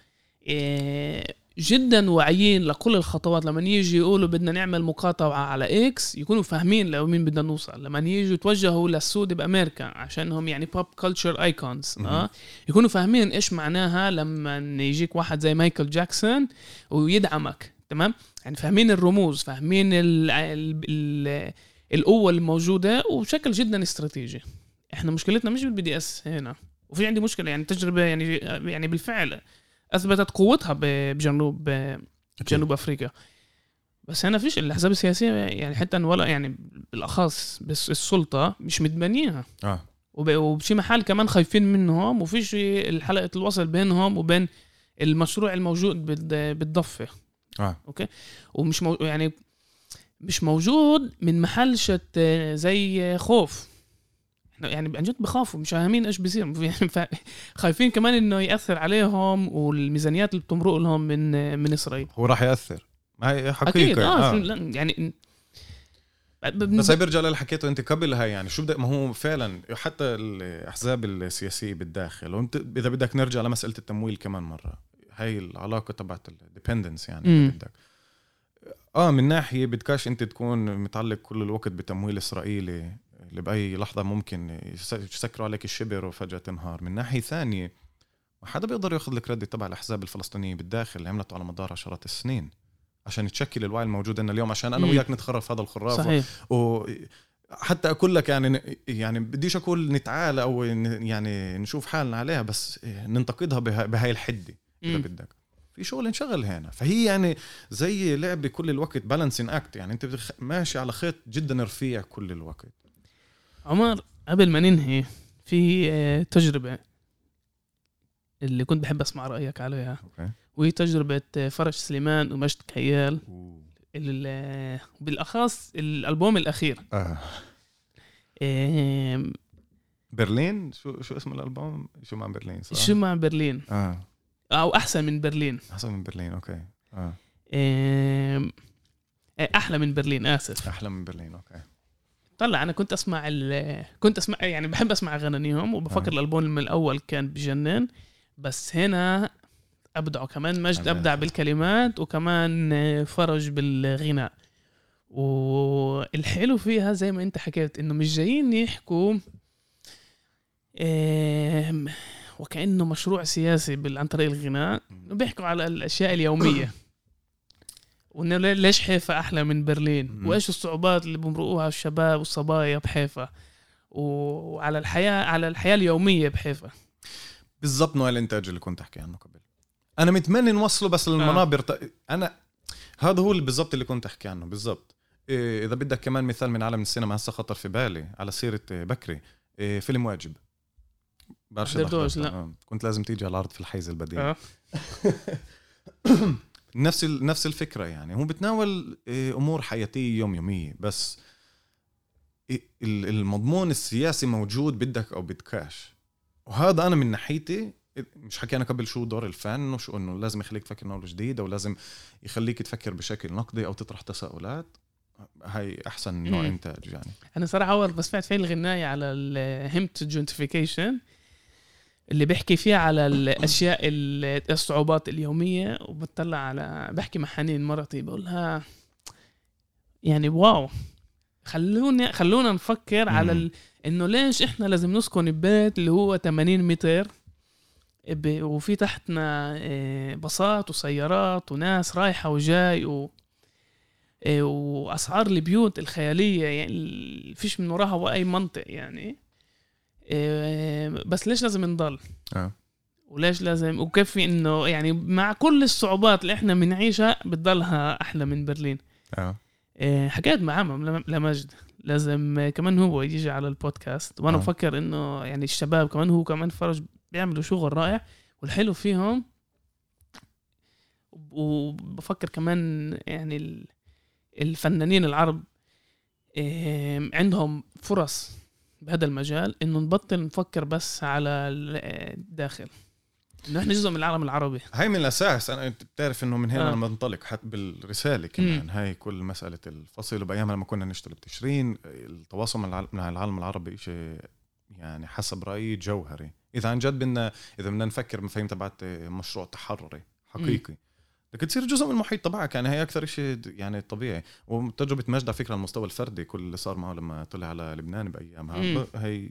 إيه جدا واعيين لكل الخطوات. لما يجي يقولوا بدنا نعمل مقاطعة على X يكونوا فاهمين لوين بدنا نوصل. لما يجوا يتوجهوا للسود بأمريكا عشانهم يعني pop culture icons آه يكونوا فاهمين إيش معناها لما يجيك واحد زي مايكل جاكسون ويدعمك. تمام؟ يعني فاهمين الرموز فاهمين ال ال ال القوة الموجودة وبشكل جدا استراتيجي. إحنا مشكلتنا مش بال BDS هنا. وفي عندي مشكلة يعني تجربة يعني يعني بالفعل أثبتت قوتها بجنوب بجنوب أفريقيا. بس هنا فيش الأحزاب السياسية يعني حتى ولا يعني بالأخص بس السلطة مش متبنيها. آه. وبشي محل كمان خايفين منهم وفيش الحلقة الوصل بينهم وبين المشروع الموجود بالضفة. آه. okay؟ ومش مو يعني مش موجود من محل شت زي خوف. يعني عن جد بخافوا مش فاهمين إيش بيصير. يعني خايفين كمان إنه يأثر عليهم والميزانيات اللي بتمرق لهم من من إسرائيل. هو راح يأثر. هاي حقيقة. أكيد. آه, آه. يعني بس هي بيرجع للي حكيته أنت قبل هاي يعني شو بدك ما هو فعلا حتى الأحزاب السياسية بالداخل وأنت إذا بدك نرجع لمسألة التمويل كمان مرة. هاي العلاقة تبعت الديبندنس يعني. بدك آه من ناحية بدكاش أنت تكون متعلق كل الوقت بتمويل إسرائيلي اللي باي لحظة ممكن يسكروا عليك الشبر وفجأة تنهار من ناحية ثانية ما حدا بيقدر ياخذ الكريدت تبع الأحزاب الفلسطينية بالداخل اللي عملته على مدار عشرات السنين عشان تشكل الوعي الموجود عندنا اليوم عشان أنا وياك نتخرف هذا الخراف صحيح. و... حتى أقول لك يعني يعني بديش أقول نتعالى أو يعني نشوف حالنا عليها بس ننتقدها بهاي الحدة إذا بدك. في شغل انشغل هنا فهي يعني زي لعبة كل الوقت balancing act يعني أنت ماشي على خيط جدا رفيع كل الوقت. عمر قبل ما ننهي في آه، تجربة اللي كنت بحب أسمع رأيك عليها. أوكي. وهي تجربة آه، فرج سليمان ومجد كيال. بالأخص الألبوم الأخير. آه. إيه برلين؟ شو شو اسم الألبوم؟ شو مع برلين صح؟ شو مع برلين؟ آه. أو أحسن من برلين. أحسن من برلين أوكي. آه. إيه أحلى من برلين آسف. أحلى من برلين أوكي. طلع أنا كنت أسمع كنت أسمع يعني بحب أسمع أغانيهم وبفكر آه. الألبوم الأول كان بجنن. بس هنا ابدعوا كمان مجد أبدع. بالكلمات وكمان فرج بالغناء. والحلو فيها زي ما أنت حكيت إنه مش جايين يحكوا وكأنه مشروع سياسي عن طريق الغناء. بيحكوا على الأشياء اليومية. وإنه ليش حيفا أحلى من برلين؟ وإيش الصعوبات اللي بمرقوها الشباب والصبايا بحيفا؟ وعلى الحياة على الحياة اليومية بحيفا. بالضبط نوع الإنتاج اللي كنت أحكي عنه قبل. أنا متمنى نوصله بس للمنابر. آه. أنا هذا هو بالضبط اللي كنت أحكي عنه بالضبط. إيه إذا بدك كمان مثال من عالم السينما هسه خطر في بالي على سيرة بكري. إيه فيلم واجب. بعرفش لا. آه. كنت لازم تيجي على العرض في الحيز البديل. آه. نفس نفس الفكرة يعني. هو بتناول إيه، أمور حياتية يوم يوميه بس المضمون السياسي موجود بدك أو بدكاش. وهذا أنا من ناحيتي مش حكينا قبل شو دور الفن وشو إنه لازم يخليك تفكر نقله جديد أو لازم يخليك تفكر بشكل نقدي أو تطرح تساؤلات. هاي أحسن نوع إنتاج يعني. أنا صراحة أول بس سمعت فين الغناية على الهمت gentrification اللي بيحكي فيها على الأشياء الصعوبات اليومية وبطلع على بحكي مع حنين مرتي بقولها يعني واو. خلونا خلونا نفكر على ال... إنه ليش إحنا لازم نسكن ببيت اللي هو 80 متر ب- وفي تحتنا آه، باصات وسيارات وناس رايحة وجاي و آه، وأسعار البيوت الخيالية يعني فيش من وراها اي منطق يعني. بس ليش لازم نضل؟ آه. وليش لازم؟ وكيف في إنه يعني مع كل الصعوبات اللي إحنا بنعيشها بتضلها أحلى من برلين. آه. آه، حكيت مع عمم لم- لمجد. لازم آه، كمان هو يجي على البودكاست. وأنا آه. بفكر إنه يعني الشباب كمان هو كمان فرج بيعملوا شغل رائع. والحلو فيهم. وبفكر كمان يعني ال- الفنانين العرب آه، عندهم فرص. بهذا المجال إنه نبطل نفكر بس على ال- الداخل. إنه إحنا جزء من العالم العربي. هاي من الأساس. أنا أنت بتعرف إنه من هنا آه. لما ننطلق حتى بالرسالة كمان. هاي كل مسألة الفصل. وبأيام لما كنا نشتغل بتشرين التواصل مع العالم, العربي شيء يعني حسب رايي جوهري. إذا عن جد بدنا إذا بدنا نفكر مفاهيم تبعت مشروع تحرري حقيقي بدك تصير جزء من المحيط تبعك. يعني هي أكثر شيء يعني طبيعي. وتجربة مجد على فكرة على المستوى الفردي كل اللي صار معه لما طلع على لبنان بايامها مم. هي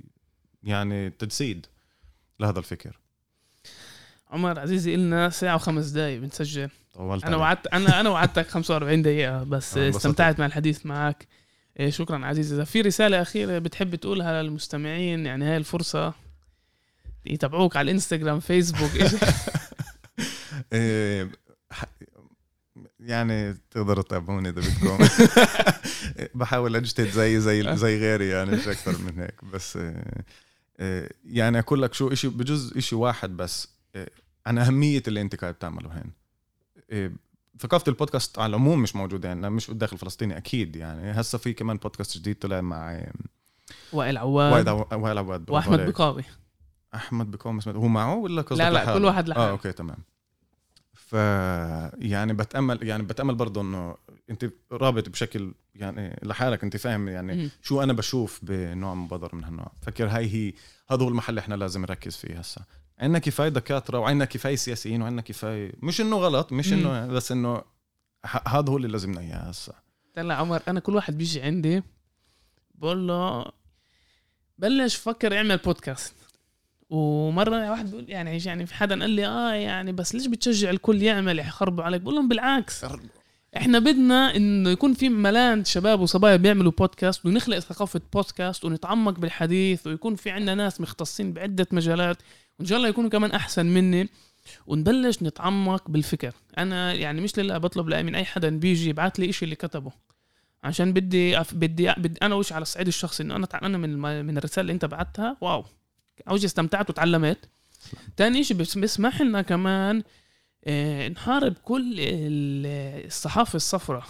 يعني تجسيد لهذا الفكر. عمر عزيزي إلنا ساعة وخمس دقايق بنسجل. طولت أنا عليك. وعدت أنا أنا وعدتك 45 دقيقة بس. استمتعت مع الحديث معك. إيه، شكرا عزيزي. إذا في رسالة أخيرة بتحب تقولها للمستمعين يعني هاي الفرصة يتابعوك على الانستغرام فيسبوك إيه، ح- يعني تقدروا تتابعوني إذا بدكم. بحاول أجتهد زي زي زي غيري يعني مش أكثر من هيك. بس إيه، إيه، يعني أقول لك شو اشي بجوز إشي واحد بس. عن أهمية اللي انت قاعد بتعمله هين. ثقافة البودكاست على العموم مش موجودة يعني مش بالداخل الفلسطيني أكيد يعني. هسه في كمان بودكاست جديد طلع مع وائل عواد. عو- وائل عواد. وأحمد. بقاوي. أحمد اسمه هو معه ولا قصدك لا لا؟ كل واحد لحاله. آه أوكي تمام. ف يعني بتأمل يعني بتأمل برضه إنه أنت رابط بشكل يعني لحالك أنت فاهم يعني. شو أنا بشوف بنوع مبادره من هالنوع فكر هاي هي هذا هو المحل اللي إحنا لازم نركز فيه هسا عندنا كفاية دكاترة وعندنا كفاية سياسيين وعندنا كفاية مش إنه غلط مش. إنه بس إنه هذا هو اللي لازمنا اياه هسا طلع عمر أنا كل واحد بيجي عندي بقول له بلش فكر اعمل بودكاست ومرة واحد بيقول يعني يعني في حدا قال لي آه يعني بس ليش بتشجع الكل يعمل؟ يخربوا عليك. بقول لهم بالعكس. إحنا بدنا إنه يكون في ملان شباب وصبايا بيعملوا بودكاست ونخلق ثقافة بودكاست ونتعمق بالحديث ويكون في عندنا ناس مختصين بعدة مجالات. وإن شاء الله يكونوا كمان أحسن مني. ونبلش نتعمق بالفكر. أنا يعني مش لله بطلب لا من أي حدا بيجي يبعث لي إشي اللي كتبه. عشان بدي أف... بدي بدي أنا وش على الصعيد الشخصي إنه أنا تعلمنا من. من الرسالة اللي أنت بعتها. واو. اول شيء استمتعت وتعلمت. تاني شيء بيسمح لنا كمان آه، نحارب كل ال- الصحافة الصفراء.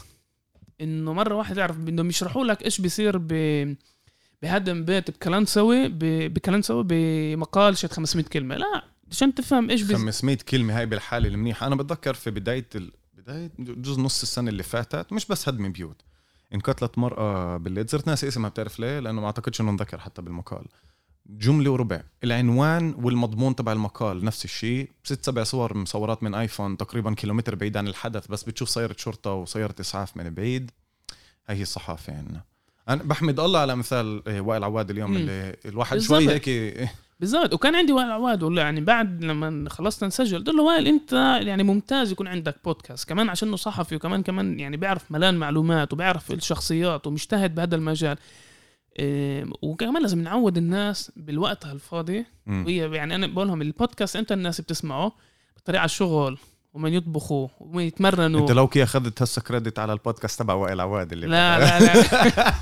إنه مرة واحد يعرف بدهم يشرحوا لك إيش بيصير ب بهدم بيت بكلنسوي بكلنسوي بمقال شت 500 كلمة. لا عشان تفهم إيش بيصير 500 كلمة هاي بالحالة المنيحة. أنا بتذكر في بداية ال... بداية جزء نص السنة اللي فاتت مش بس هدم بيوت انقتلت مرأة بالليل. صرت ناسي اسمها بتعرف ليه؟ لأنه ما أعتقدش إنه انذكر حتى بالمقال. جملة وربع. العنوان والمضمون تبع المقال نفس الشيء. ست سبع صور مصورات من آيفون تقريبا كيلومتر بعيد عن الحدث بس بتشوف سيارة شرطة وسيارة إسعاف من بعيد. هاي هي الصحافة عندنا أنا بحمد الله على مثال إيه، وائل عواد اليوم مم. اللي الواحد. شوي هيك إيه، بالضبط. وكان عندي وائل عواد ولا يعني بعد لما خلصنا نسجل قلت له وائل أنت يعني ممتاز يكون عندك بودكاست كمان عشان إنه صحفي وكمان كمان يعني بيعرف ملان معلومات وبيعرف الشخصيات ومجتهد بهذا المجال. وكمان لازم نعود الناس بالوقت الفاضي مم. وهي يعني أنا بقول لهم البودكاست أنت الناس بتسمعه بطريقة الشغل ومن يطبخوا ومن يتمرنوا. أنت لو كي أخذت هسه كريدت على البودكاست تبع وائل عواد اللي لا لا لا.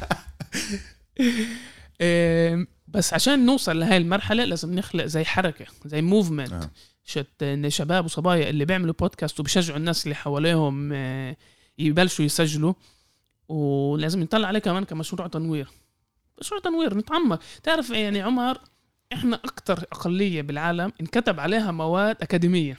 بس عشان نوصل لهي المرحلة لازم نخلق زي حركة زي موفمنت آه. شت شباب وصبايا اللي بيعملوا بودكاست وبيشجعوا الناس اللي حواليهم آه، يبلشوا يسجلوا. ولازم نطلع عليه كمان كمشروع تنوير. مشروع تنوير؟ نتعمق. تعرف يعني عمر إحنا أكتر أقلية بالعالم انكتب عليها مواد أكاديمية.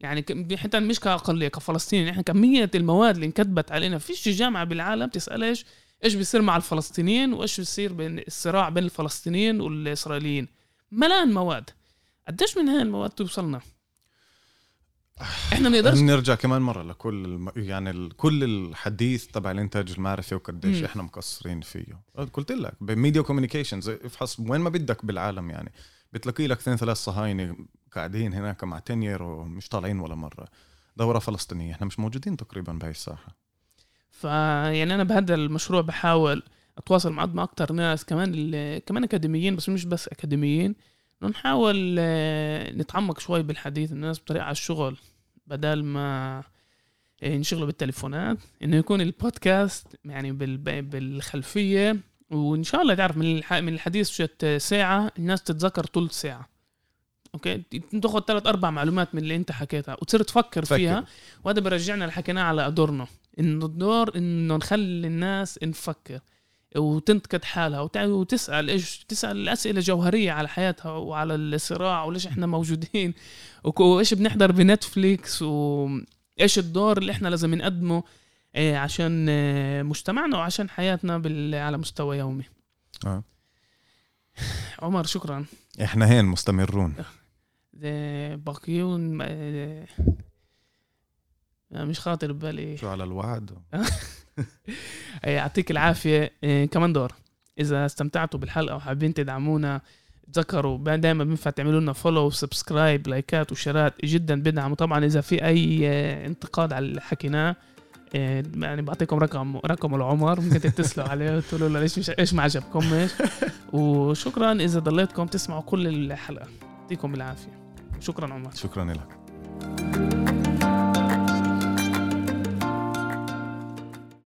يعني حتى مش كأقلية كفلسطينيين. إحنا كمية المواد اللي انكتبت علينا. فيش جامعة بالعالم تسأل إيش؟ إيش بيصير مع الفلسطينيين وإيش بيصير بين الصراع بين الفلسطينيين والإسرائيليين؟ ملان مواد. قديش من هاي المواد توصلنا؟ إحنا ما نقدرش. نرجع كمان مرة لكل الم... يعني ال... كل الحديث تبع الانتاج المعرفي وقديش. إحنا مقصرين فيه. قلت لك ب media communications افحص وين ما بدك بالعالم يعني. بتلاقي لك اثنين ثلاث صهاينة قاعدين هناك مع tenure ومش طالعين ولا مرة. دورة فلسطينية. إحنا مش موجودين تقريبا بهي الساحة. فيعني أنا بهذا المشروع بحاول أتواصل مع أكثر ناس كمان كمان أكاديميين بس مش بس أكاديميين. نحاول آه، نتعمق شوي بالحديث الناس بطريقة على الشغل بدل ما ينشغلوا بالتليفونات إنه يكون البودكاست يعني بالخلفية وإن شاء الله تعرف من من الحديث شت ساعة الناس تتذكر ثلث ساعة. أوكي؟ تاخذ ثلاث أربع معلومات من اللي أنت حكيتها وتصير تفكر فكر. فيها. وهذا برجعنا اللي حكيناه على ادورنو إنه الدور إنه نخلي الناس نفكر. وتنتقد حالها وتسأل إيش تسأل أسئلة جوهرية على حياتها وعلى الصراع وليش إحنا موجودين وإيش بنحضر بنتفليكس وايش الدور اللي إحنا لازم نقدمه إيه، عشان آه، مجتمعنا وعشان حياتنا على مستوى يومي. آه. عمر شكرا. إحنا هين مستمرون. باقيون آه، مش خاطر ببالي. شو على الوعد؟ يعطيك العافية. إيه، كمان دور. إذا استمتعتوا بالحلقة وحابين تدعمونا تذكروا دائما بينفع تعملوا لنا follow و subscribe لايكات وشيرات جدا بدعم وطبعا إذا في أي انتقاد على اللي حكيناه إيه، يعني بعطيكم رقم رقم العمر. ممكن تتصلوا عليه وتقولوا له ليش مش إيش ما عجبكمش وشكرا إذا ضليتكم تسمعوا كل الحلقة. يعطيكم العافية. شكرا عمر. شكرا لك.